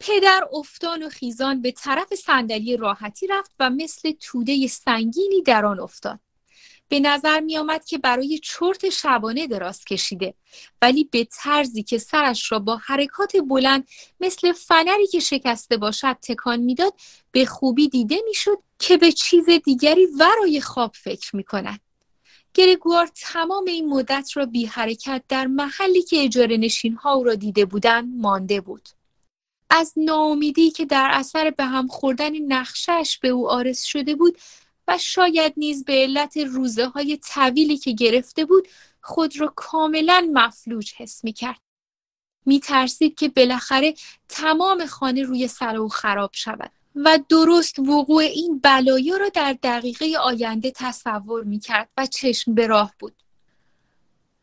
پدر افتان و خیزان به طرف صندلی راحتی رفت و مثل توده سنگینی در آن افتاد. به نظر می آمد که برای چرت شبانه دراز کشیده ولی به طرزی که سرش را با حرکات بلند مثل فنری که شکسته باشد تکان می‌داد به خوبی دیده می‌شد که به چیز دیگری ورای خواب فکر می کند. گرگوار تمام این مدت را بی حرکت در محلی که اجاره نشین ها او را دیده بودند مانده بود. از ناامیدی که در اثر به هم خوردن نقشش به او آرس شده بود و شاید نیز به علت روزه های طویلی که گرفته بود خود را کاملا مفلوج حس می کرد. می ترسید که بالاخره تمام خانه روی سر او خراب شود و درست وقوع این بلایا را در دقیقه آینده تصور می کرد و چشم به راه بود.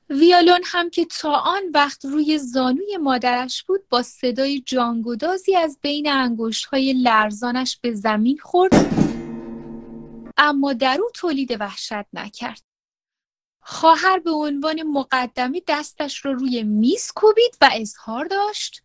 ویالون هم که تا آن وقت روی زانوی مادرش بود با صدای جانگودازی از بین انگشت های لرزانش به زمین خورد اما در او تولید وحشت نکرد. خواهر به عنوان مقدمی دستش رو روی میز کوبید و اظهار داشت.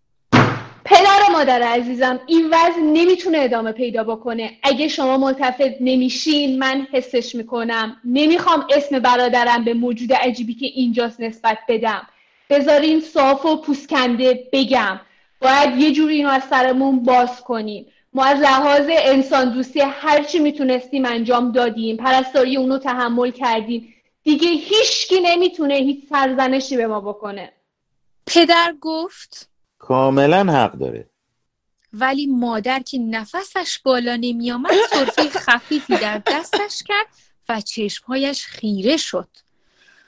پدر و مادر عزیزم این وضع نمی‌تونه ادامه پیدا بکنه. اگه شما ملتفت نمیشین من حسش می‌کنم. نمی‌خوام اسم برادرم به موجود عجیبی که اینجاست نسبت بدم. بذارین صاف و پوسکنده بگم. باید یه جوری اینو از سرمون باز کنیم. ما از لحاظ انسان دوستی هرچی می‌تونستیم انجام دادیم پرستاری اونو تحمل کردیم. دیگه هیچکی نمی‌تونه هیچ سرزنشی به ما بکنه. پدر گفت کاملا حق داره. ولی مادر که نفسش بالا نمیآمد صرفه [LAUGHS] خفیفی در دستش کرد و چشمهایش خیره شد.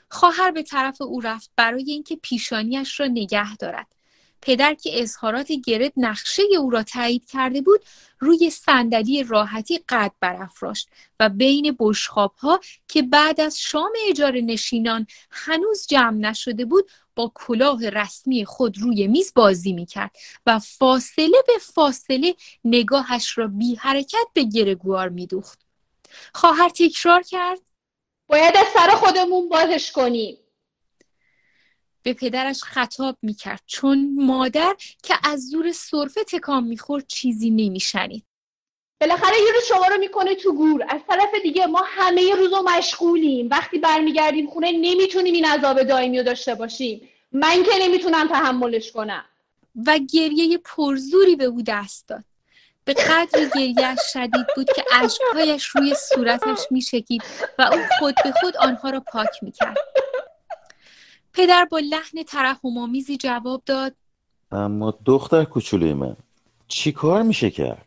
خواهر به طرف او رفت برای اینکه پیشانیش را نگه دارد. پدر که اظهارات گرت نقشه او را تایید کرده بود روی صندلی راحتی قد برافراشت و بین بشخاب ها که بعد از شام اجاره نشینان هنوز جمع نشده بود با کلاه رسمی خود روی میز بازی می‌کرد و فاصله به فاصله نگاهش را بی حرکت به گرگوار میدوخت. خواهر تکرار کرد. باید از سر خودمون بازش کنیم. به پدرش خطاب می‌کرد. چون مادر که از زور صرفه تکان می‌خورد چیزی نمیشنید. بالاخره یه روز شما رو می‌کنه تو گور. از طرف دیگه ما همه روز رو مشغولیم. وقتی برمیگردیم خونه نمی‌تونیم این عذاب دائمی رو داشته باشیم. من که نمی‌تونم تحملش کنم. و گریه پرزوری به او دست داد. به قدری گریه شدید بود که اشکهایش روی صورتش میشکید و او خود به خود آنها را پاک می‌کرد. پدر با لحن ترحم‌آمیزی جواب داد اما دختر کوچولوی من چی کار میشه کرد؟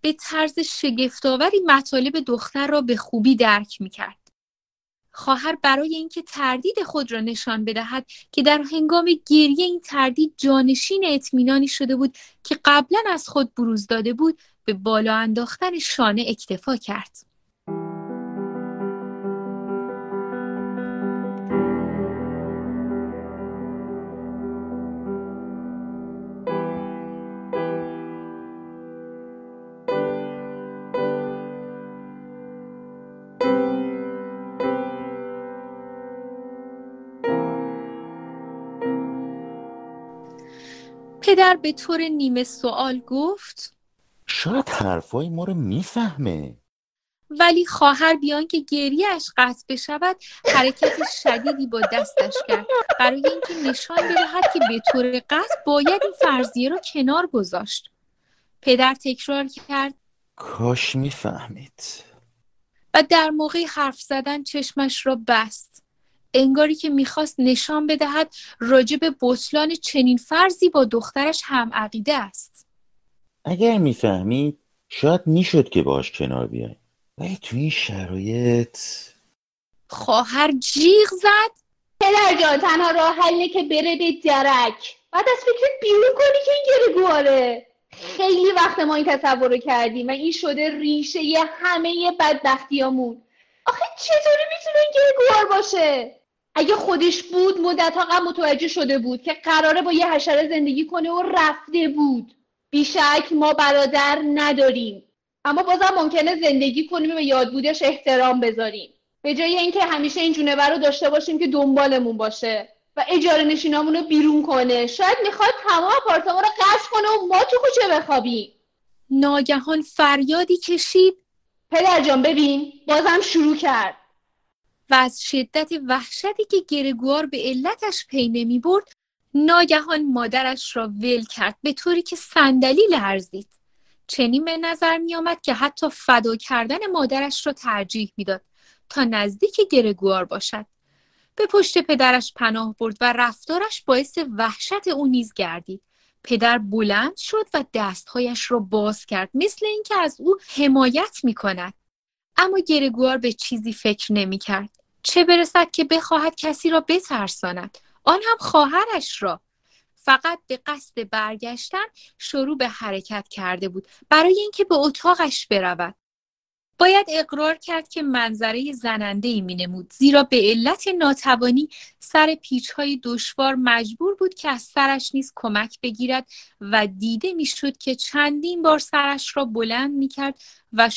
به طرز شگفتآوری مطالب دختر را به خوبی درک می‌کرد. خواهر برای اینکه تردید خود را نشان بدهد که در هنگام گریه این تردید جانشین اطمینانی شده بود که قبلا از خود بروز داده بود به بالا انداختن شانه اکتفا کرد. پدر به طور نیمه سوال گفت شاید حرفای ما رو می‌فهمه. ولی خواهر بیان که گریهش قطع بشود حرکت شدیدی با دستش کرد. برای اینکه نشان بدهد که به طور قطع باید این فرضیه را کنار گذاشت. پدر تکرار کرد کاش می‌فهمید. و در موقع حرف زدن چشمش را بست. انگاری که می‌خواست نشان بدهد راجع به بطلان چنین فرضی با دخترش هم عقیده است. اگر می‌فهمید شاید می‌شد که باش کنار بیای. ولی تو این شرایط خواهر جیغ زد. پدر جان تنها راه حله که بره به درک. بعد از فکر بیرون کنی که این گره خیلی وقت ما این تصور رو کردیم و این شده ریشه همه بدبختیامون. آخه چطوری می‌تونه گرگوار باشه؟ اگه خودش بود مدت ها متوجه شده بود که قراره با یه حشره زندگی کنه و رفته بود. بیشک ما برادر نداریم. اما بازم ممکنه زندگی کنیم و یاد بودش احترام بذاریم. به جای اینکه همیشه این جونور رو داشته باشیم که دنبالمون باشه و اجاره نشینامون رو بیرون کنه. شاید می‌خواد تمام آپارتمان رو قصد کنه و ما تو کوچه بخوابیم. ناگهان فریادی کشید. پدر جان ببین بازم شروع کرد. و از شدت وحشتی که گرگوار به علتش پی نمی برد ناگهان مادرش را ول کرد به طوری که صندلی لرزید. چنین به نظر می آمد که حتی فدا کردن مادرش را ترجیح می‌داد تا نزدیک گرگوار باشد. به پشت پدرش پناه برد و رفتارش باعث وحشت او نیز گردید. پدر بلند شد و دستهایش را باز کرد مثل اینکه از او حمایت می کند. اما گرگوار به چیزی فکر نمی کرد. چه برسد که بخواهد کسی را بترساند آن هم خواهرش را فقط به قصد برگشتن شروع به حرکت کرده بود برای اینکه به اتاقش برود باید اقرار کرد که منظره زننده ای می زیرا به علت ناتوانی سر پیچ های دشوار مجبور بود که از سرش نیز کمک بگیرد و دیده می‌شد که چندین بار سرش را بلند می کرد و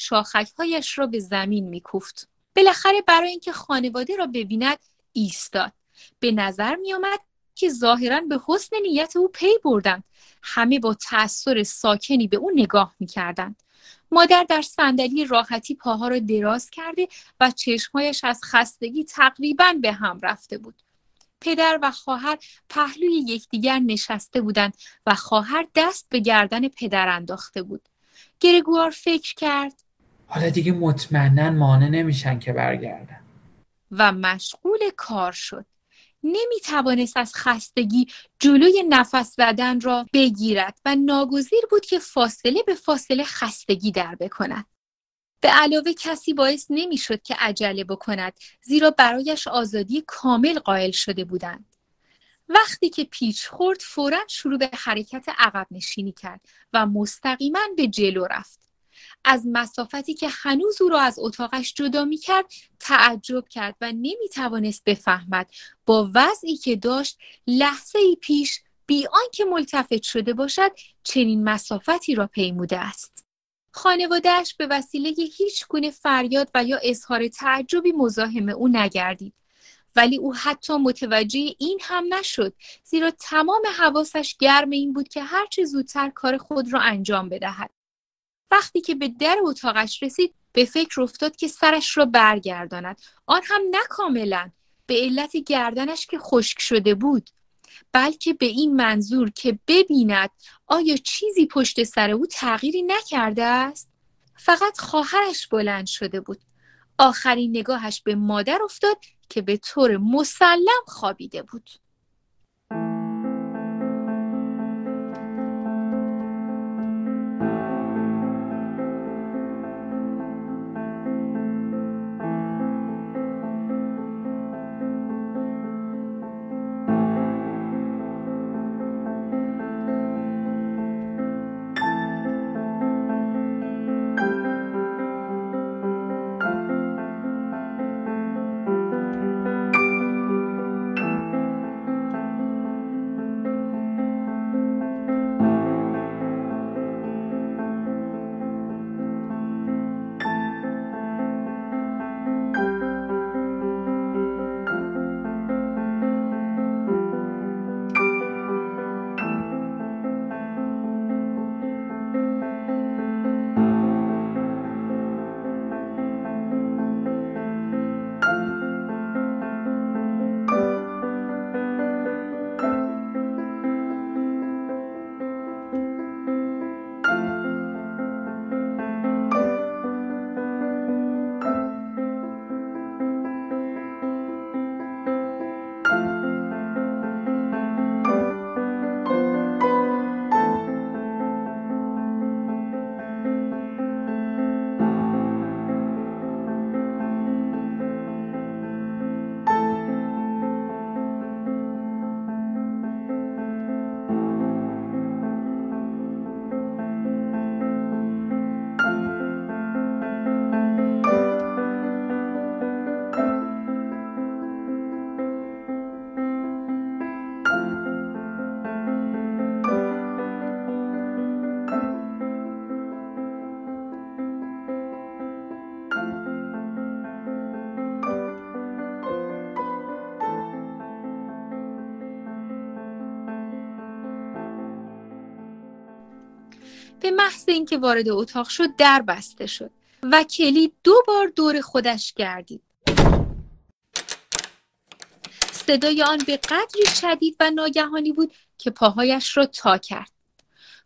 هایش را به زمین می کوفت. بالاخره برای اینکه خانواده را ببیند ایستاد به نظر می آمد که ظاهرا به حسن نیت او پی بردند همه با تأثیر ساکنی به او نگاه می کردند. مادر در صندلی راحتی پاها را دراز کرده و چشمهایش از خستگی تقریبا به هم رفته بود. پدر و خواهر پهلوی یکدیگر نشسته بودند و خواهر دست به گردن پدر انداخته بود. گرگوار فکر کرد حالا دیگه مطمئنا مانع نمیشن که برگردن و مشغول کار شد. نمی توانست از خستگی جلوی نفس زدن را بگیرد و ناگزیر بود که فاصله به فاصله خستگی در بکند. به علاوه کسی باعث نمی‌شد که عجله بکند زیرا برایش آزادی کامل قائل شده بودند. وقتی که پیچ خورد فورا شروع به حرکت عقب نشینی کرد و مستقیما به جلو رفت. از مسافتی که هنوز او را از اتاقش جدا می کرد تعجب کرد و نمی توانست بفهمد با وضعی که داشت لحظه ای پیش بی آنکه ملتفت شده باشد چنین مسافتی را پیموده است. خانوادهش به وسیله هیچ گونه فریاد و یا اظهار تعجبی مزاحم او نگردید. ولی او حتی متوجه این هم نشد زیرا تمام حواسش گرم این بود که هرچه زودتر کار خود را انجام بدهد. وقتی که به در اتاقش رسید به فکر افتاد که سرش را برگرداند. آن هم نه کاملا. به علت گردنش که خشک شده بود. بلکه به این منظور که ببیند آیا چیزی پشت سر او تغییری نکرده است؟ فقط خواهرش بلند شده بود. آخرین نگاهش به مادر افتاد که به طور مسلم خوابیده بود. اینکه وارد اتاق شد در بسته شد. و کلید دو بار دور خودش گردید. صدای آن به قدری شدید و ناگهانی بود که پاهایش را تا کرد.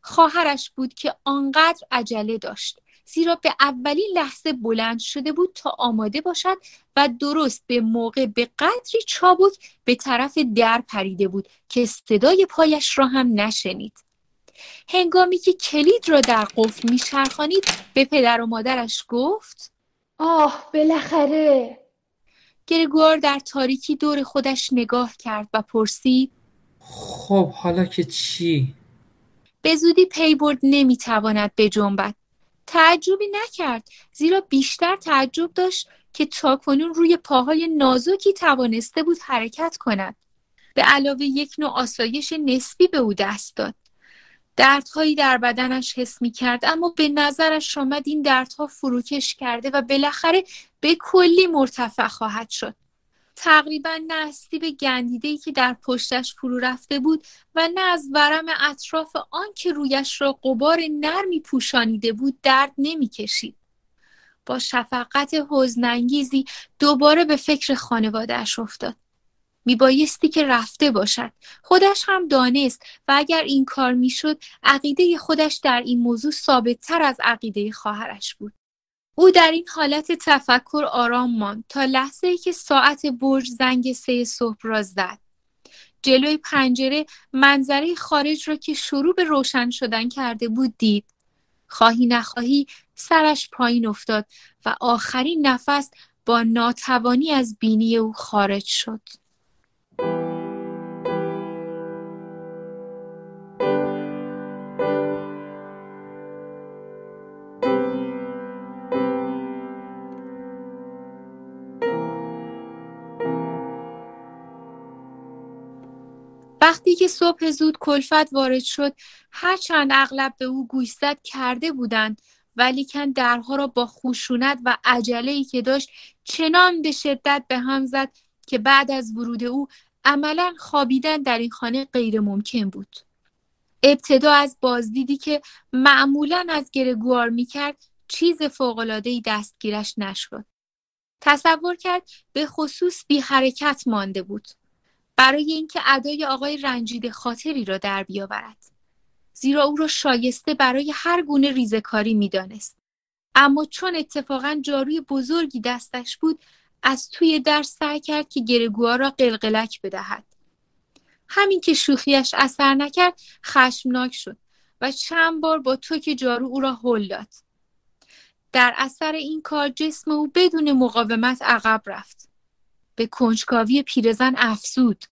خواهرش بود که آنقدر عجله داشت. زیرا به اولین لحظه بلند شده بود تا آماده باشد و درست به موقع به قدری چابک به طرف در پریده بود که صدای پایش را هم نشنید. هنگامی که کلید را در قفل میچرخانید به پدر و مادرش گفت آه بالاخره. گرگوار در تاریکی دور خودش نگاه کرد و پرسید خب حالا که چی؟ به زودی پی برد نمی‌تواند بجنبد. تعجبی نکرد زیرا بیشتر تعجب داشت که تاکنون روی پاهای نازکی توانسته بود حرکت کند. به علاوه یک نوع آسایش نسبی به او دست داد. دردهایی در بدنش حس می کرد اما به نظرش آمد این دردها فروکش کرده و بالاخره به کلی مرتفع خواهد شد. تقریبا نه به گندیده که در پشتش فرو رفته بود و نه از ورم اطراف آن که رویش را قبار نرمی پوشانیده بود درد نمی‌کشید. با شفقت حزنانگیزی دوباره به فکر خانوادهاش افتاد. میبایستی که رفته باشد خودش هم دانست و اگر این کار می‌شد عقیده خودش در این موضوع ثابت تر از عقیده خواهرش بود او در این حالت تفکر آرام ماند تا لحظه ای که ساعت برج زنگ سه صبح را زد. جلوی پنجره منظره خارج را که شروع به روشن شدن کرده بود دید. خواهی نخواهی سرش پایین افتاد و آخرین نفس با ناتوانی از بینی او خارج شد. وقتی که صبح زود کلفت وارد شد هرچند اغلب به او گوشزد کرده بودند ولیکن درها را با خشونت و عجله ای که داشت چنان به شدت به هم زد که بعد از ورود او عملا خوابیدن در این خانه غیر ممکن بود. ابتدا از بازدیدی که معمولا از گرگوار می‌کرد چیز فوقلادهی دستگیرش نشد. تصور کرد به خصوص بی حرکت مانده بود. برای اینکه ادای آقای رنجیده خاطری را در بیاورد زیرا او را شایسته برای هر گونه ریزکاری می‌دانست اما چون اتفاقا جاروی بزرگی دستش بود از توی در سعی کرد که گرگوها را قلقلک بدهد. همین که شوخیش اثر نکرد خشمناک شد و چند بار با توک جارو او را هل داد. در اثر این کار جسم او بدون مقاومت عقب رفت. به کنجکاوی پیرزن افزود.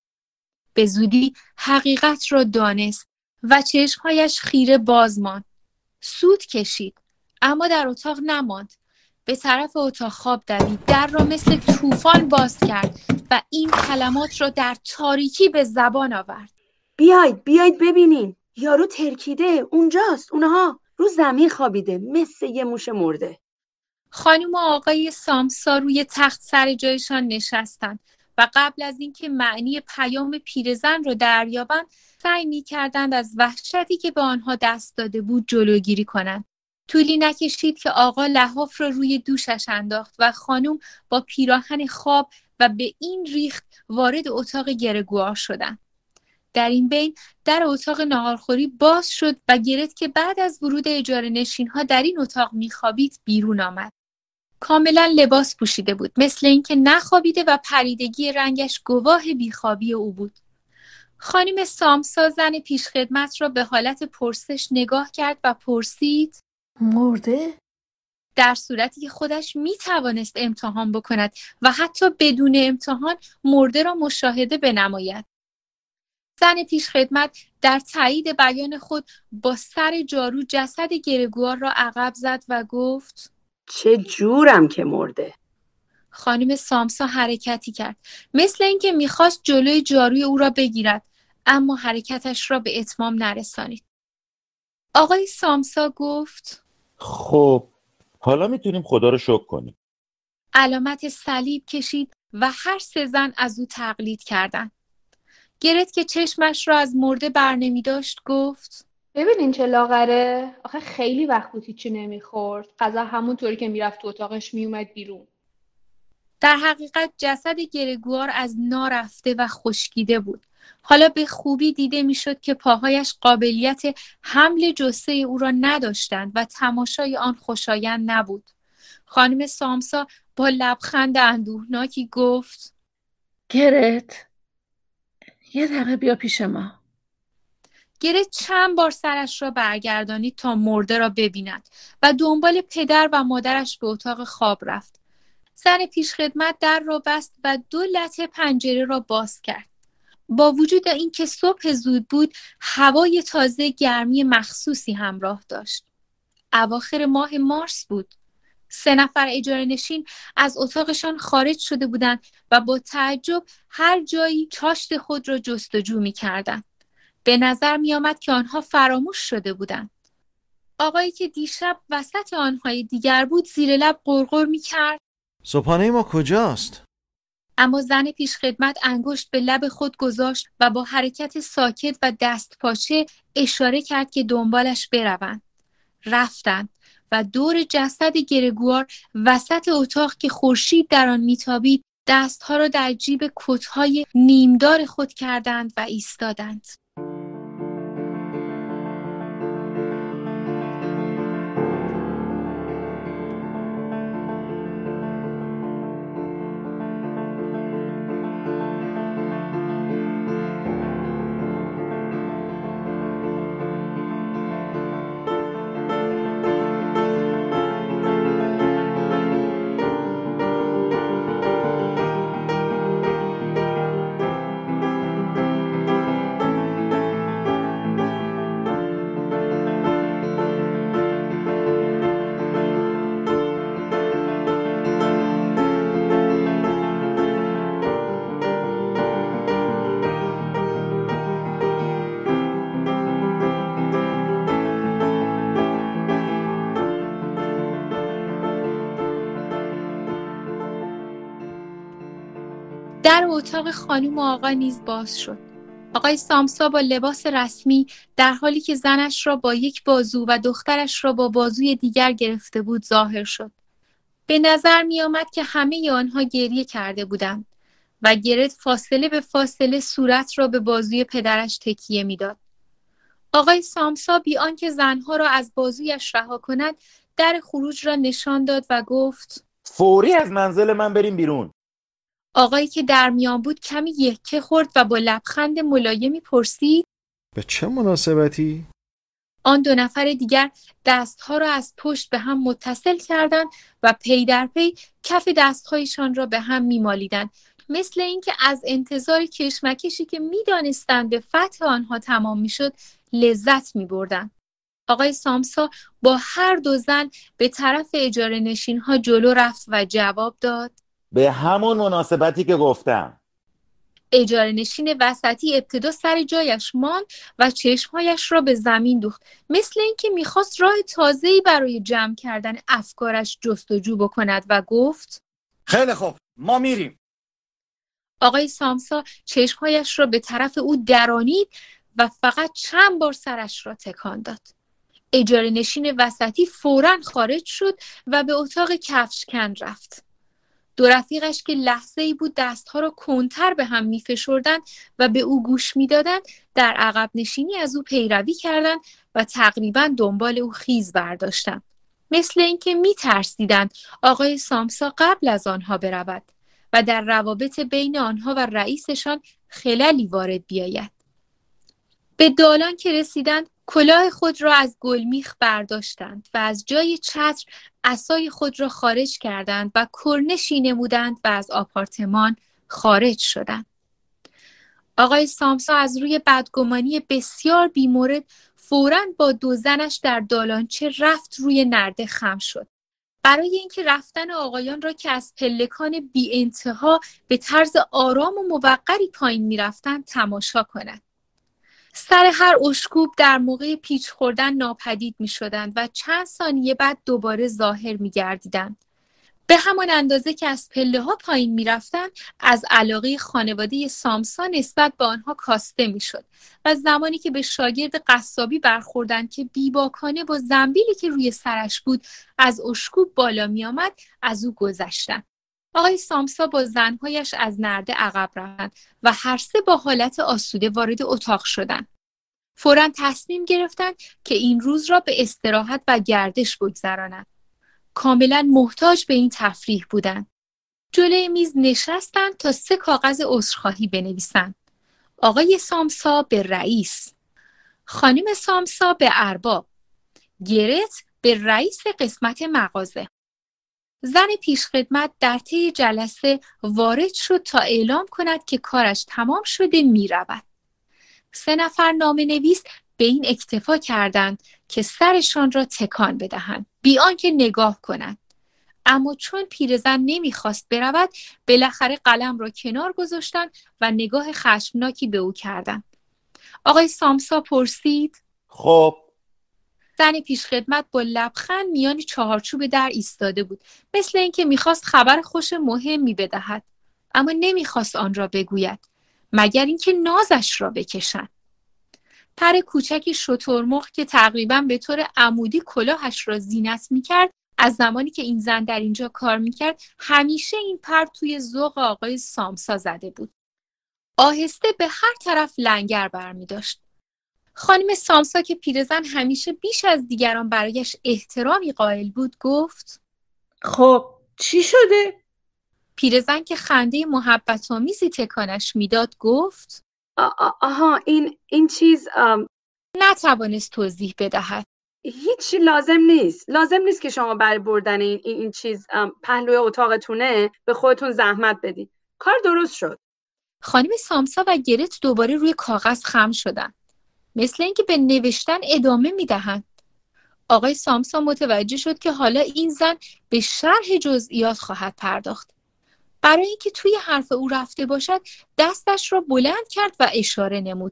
به زودی حقیقت را دانست و چشمهایش خیره باز ماند. سود کشید اما در اتاق نماند. به طرف اتاق خواب دوید. در را مثل طوفان باز کرد و این کلمات را در تاریکی به زبان آورد. بیاید بیاید ببینین. یارو ترکیده اونجاست اونها. رو زمین خوابیده مثل یه موش مرده. خانم و آقای سامسا روی تخت سر جایشان نشستند و قبل از اینکه معنی پیام پیرزن را دریابند سعی می‌کردند از وحشتی که به آنها دست داده بود جلوگیری کنند. طولی نکشید که آقا لحاف را روی دوشش انداخت و خانم با پیراهن خواب و به این ریخت وارد اتاق گرگوار شدند در این بین در اتاق نهارخوری باز شد و گرت که بعد از ورود اجاره نشین ها در این اتاق میخوابید بیرون آمد. کاملا لباس پوشیده بود مثل اینکه نخوابیده و پریدگی رنگش گواه بیخوابی او بود. خانم سامسا زن پیشخدمت را به حالت پرسش نگاه کرد و پرسید مرده؟ در صورتی که خودش می توانست امتحان بکند و حتی بدون امتحان مرده را مشاهده بنماید. زن پیشخدمت در تایید بیان خود با سر جارو جسد گرگوار را عقب زد و گفت چه جورم که مرده خانم سامسا حرکتی کرد مثل اینکه می‌خواست جلوی جاروی او را بگیرد اما حرکتش را به اتمام نرسانید آقای سامسا گفت خب حالا می‌تونیم خدا رو شکر کنیم. علامت صلیب کشید و هر سه زن از او تقلید کردند. گرت که چشمش را از مرده بر نمی داشت گفت ببینین چه لاغره. آخه خیلی وقت بود هیچی نمی‌خورد. غذا همونطوری که می‌رفت تو اتاقش میومد بیرون. در حقیقت جسد گرگوار از نا رفته و خشکیده بود. حالا به خوبی دیده می‌شد که پاهایش قابلیت حمل جثه او را نداشتند و تماشای آن خوشایند نبود. خانم سامسا با لبخند اندوهناکی گفت گرت یه دقیقه بیا پیش ما. گرت چند بار سرش را برگردانید تا مرده را ببیند و دنبال پدر و مادرش به اتاق خواب رفت. زن پیشخدمت در را بست و دو لطه پنجره را باز کرد. با وجود اینکه صبح زود بود هوای تازه گرمی مخصوصی همراه داشت اواخر ماه مارس بود سه نفر اجاره نشین از اتاقشان خارج شده بودند و با تعجب هر جایی چاشت خود را جستجو می کردن. به نظر می آمد که آنها فراموش شده بودند. آقایی که دیشب وسط آنهای دیگر بود زیر لب قرقر می کرد. صبحانه ما کجاست؟ اما زن پیشخدمت انگشت به لب خود گذاشت و با حرکت ساکت و دست پاچه اشاره کرد که دنبالش بروند. رفتند و دور جسد گرگوار وسط اتاق که خورشید در آن میتابید دستها را در جیب کتهای نیمدار خود کردند و ایستادند. اتاق خانم و آقا نیز باز شد. آقای سامسا با لباس رسمی در حالی که زنش را با یک بازو و دخترش را با بازوی دیگر گرفته بود ظاهر شد. به نظر می آمد که همه آنها گریه کرده بودند و گرت فاصله به فاصله صورت را به بازوی پدرش تکیه می‌داد. آقای سامسا بی آنکه زنها را از بازویش رها کند در خروج را نشان داد و گفت فوری از منزل من بریم بیرون آقایی که در میان بود کمی یکه خورد و با لبخند ملایمی پرسید به چه مناسبتی؟ آن دو نفر دیگر دستها را از پشت به هم متصل کردند و پی در پی کف دستهایشان را به هم میمالیدند. مثل اینکه از انتظار کشمکشی که می‌دانستند به فتح آنها تمام می‌شد لذت میبردند. آقای سامسا با هر دو زن به طرف اجاره نشین ها جلو رفت و جواب داد. به همون مناسبتی که گفتم. اجاره نشین وسطی ابتدا سر جایش ماند و چشمهایش را به زمین دوخت. مثل اینکه می‌خواست راه تازه‌ای برای جمع کردن افکارش جستجو بکند و گفت خیلی خوب ما میریم. آقای سامسا چشمهایش را به طرف او درانید و فقط چند بار سرش را تکان داد. اجاره نشین وسطی فورا خارج شد و به اتاق کفشکن رفت. دو رفیقش که لحظه ای بود دستها را کنتر به هم میفشردند و به او گوش می‌دادند در عقب نشینی از او پیروی کردند و تقریبا دنبال او خیز برداشتند مثل اینکه میترسیدند آقای سامسا قبل از آنها برود و در روابط بین آنها و رئیسشان خلالی وارد بیاید. به دالان که رسیدند کلاه خود را از گلمیخ برداشتند و از جای چتر اسای خود را خارج کردند و کرنشی نمودند و از آپارتمان خارج شدند. آقای سامسا از روی بدگمانی بسیار بیمورد فورا با دو زنش در دالانچه رفت روی نرده خم شد. برای اینکه رفتن آقایان را که از پلکان بی انتها به طرز آرام و موقری پایین می‌رفتند تماشا کند. سر هر اشکوب در موقع پیچ خوردن ناپدید می شدند و چند ثانیه بعد دوباره ظاهر می گردیدند. به همان اندازه که از پله ها پایین می‌رفتن از علاقه خانواده سامسا نسبت به آنها کاسته می‌شد و زمانی که به شاگرد قصابی برخوردند که بیباکانه با زنبیلی که روی سرش بود از اشکوب بالا میآمد از او گذشتند آقای سامسا با زنهایش از نرده عقب رفتند و هر سه با حالت آسوده وارد اتاق شدند فورا تصمیم گرفتند که این روز را به استراحت و گردش بگذرانند کاملا محتاج به این تفریح بودند. جلوی میز نشستند تا سه کاغذ عذرخواهی بنویسند. آقای سامسا به رئیس، خانم سامسا به ارباب، گرت به رئیس قسمت مغازه. زن پیشخدمت در طی جلسه وارد شد تا اعلام کند که کارش تمام شده می رود. سه نفر نام نویس به این اکتفا کردند که سرشان را تکان بدهند. بی آنکه نگاه کنند. اما چون پیرزن نمی‌خواست برود بالاخره قلم را کنار گذاشتند و نگاه خشمناکی به او کردند. آقای سامسا پرسید؟ خب زن پیشخدمت با لبخند میان چهارچوب در ایستاده بود. مثل اینکه می‌خواست خبر خوش مهمی بدهد اما نمی‌خواست آن را بگوید مگر اینکه نازش را بکشند پر کوچکی شترمرغ که تقریبا به طور عمودی کلاهش را زینت می‌کرد از زمانی که این زن در اینجا کار می‌کرد همیشه این پر توی ذوق آقای سامسا زده بود. آهسته به هر طرف لنگر برمی داشت. خانم سامسا که پیرزن همیشه بیش از دیگران برایش احترامی قائل بود گفت خب چی شده؟ پیرزن که خنده محبت آمیزی تکانش می‌داد گفت آها این این چیز نتوانست توضیح بدهد. هیچی لازم نیست. لازم نیست که شما برای بردن این, این چیز پهلوی اتاقتونه به خودتون زحمت بدید کار درست شد. خانم سامسا و گرت دوباره روی کاغذ خم شدن. مثل اینکه به نوشتن ادامه می‌دهند. آقای سامسا متوجه شد که حالا این زن به شرح جزئیات خواهد پرداخت. برای اینکه توی حرف او رفته باشد دستش را بلند کرد و اشاره نمود.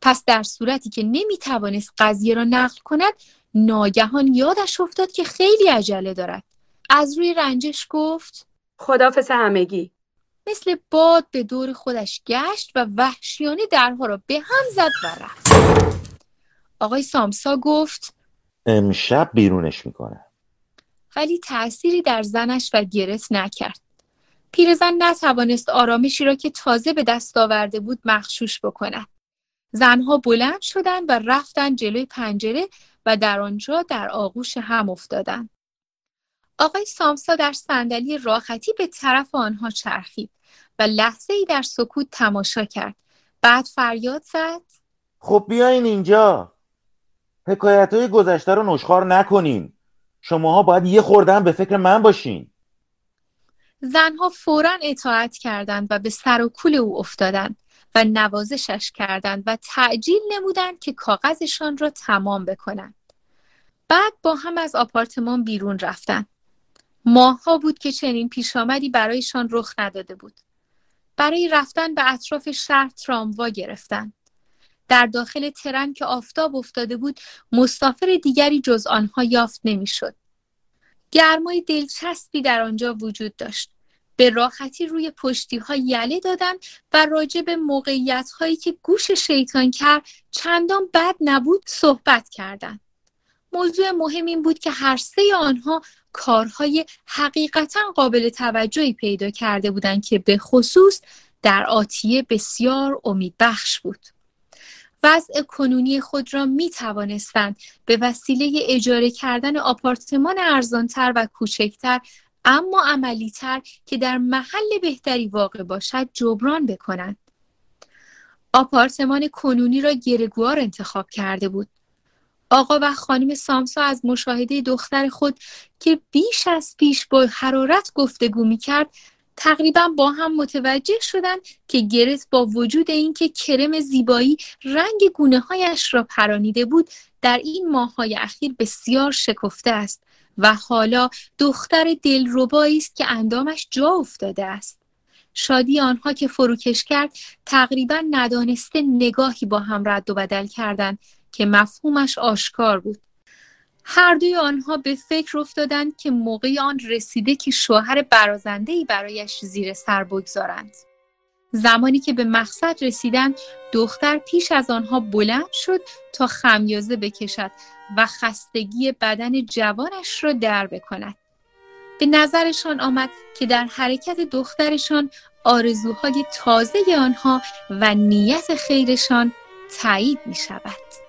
پس در صورتی که نمی‌توانست قضیه را نقل کند ناگهان یادش افتاد که خیلی عجله دارد. از روی رنجش گفت خدافس همگی. مثل باد به دور خودش گشت و وحشیانه درها را به هم زد و رفت. آقای سامسا گفت امشب بیرونش می‌کنه ولی تأثیری در زنش و گرت نکرد. پیرزن نتوانست آرامشی را که تازه به دست آورده بود مخشوش بکند. زنها بلند شدند و رفتند جلوی پنجره و در آنجا در آغوش هم افتادند. آقای سامسا در صندلی راحتی به طرف آنها چرخید. و لحظه ای در سکوت تماشا کرد بعد فریاد زد خب بیاین اینجا حکایت های گذشته رو نشخار نکنین شماها باید یه خوردن به فکر من باشین زنها فورا اطاعت کردند و به سر و کول او افتادند و نوازشش کردند و تعجیل نمودند که کاغذشان را تمام بکنند. بعد با هم از آپارتمان بیرون رفتند. ماهها بود که چنین پیش آمدی برایشان رخ نداده بود. برای رفتن به اطراف شهر تراموا گرفتند. در داخل ترن که آفتاب افتاده بود مسافر دیگری جز آنها یافت نمی‌شد. گرمای دلچسبی در آنجا وجود داشت. به راحتی روی پشتی ها یله دادن و راجع به موقعیت هایی که گوش شیطان کرد چندان بد نبود صحبت کردند. موضوع مهم این بود که هر سه آنها کارهای حقیقتا قابل توجهی پیدا کرده بودند که به خصوص در آتیه بسیار امیدبخش بود. وضع کنونی خود را می توانستند به وسیله اجاره کردن آپارتمان ارزانتر و کوچکتر اما عملیتر که در محل بهتری واقع باشد جبران بکنند. آپارتمان کنونی را گرگوار انتخاب کرده بود. آقا و خانم سامسا از مشاهده دختر خود که بیش از پیش با حرارت گفتگو می کرد تقریبا با هم متوجه شدند که گرت با وجود اینکه کرم زیبایی رنگ گونه هایش را پرانیده بود در این ماههای اخیر بسیار شکفته است و حالا دختر دلربایی است که اندامش جا افتاده است. شادی آنها که فروکش کرد تقریبا ندانسته نگاهی با هم رد و بدل کردند. که مفهومش آشکار بود هر دوی آنها به فکر افتادند که موقع آن رسیده که شوهر برازندهی برایش زیر سر بگذارند. زمانی که به مقصد رسیدند دختر پیش از آنها بلند شد تا خمیازه بکشد و خستگی بدن جوانش را در بکند. به نظرشان آمد که در حرکت دخترشان آرزوهای تازه آنها و نیت خیرشان تایید می شود.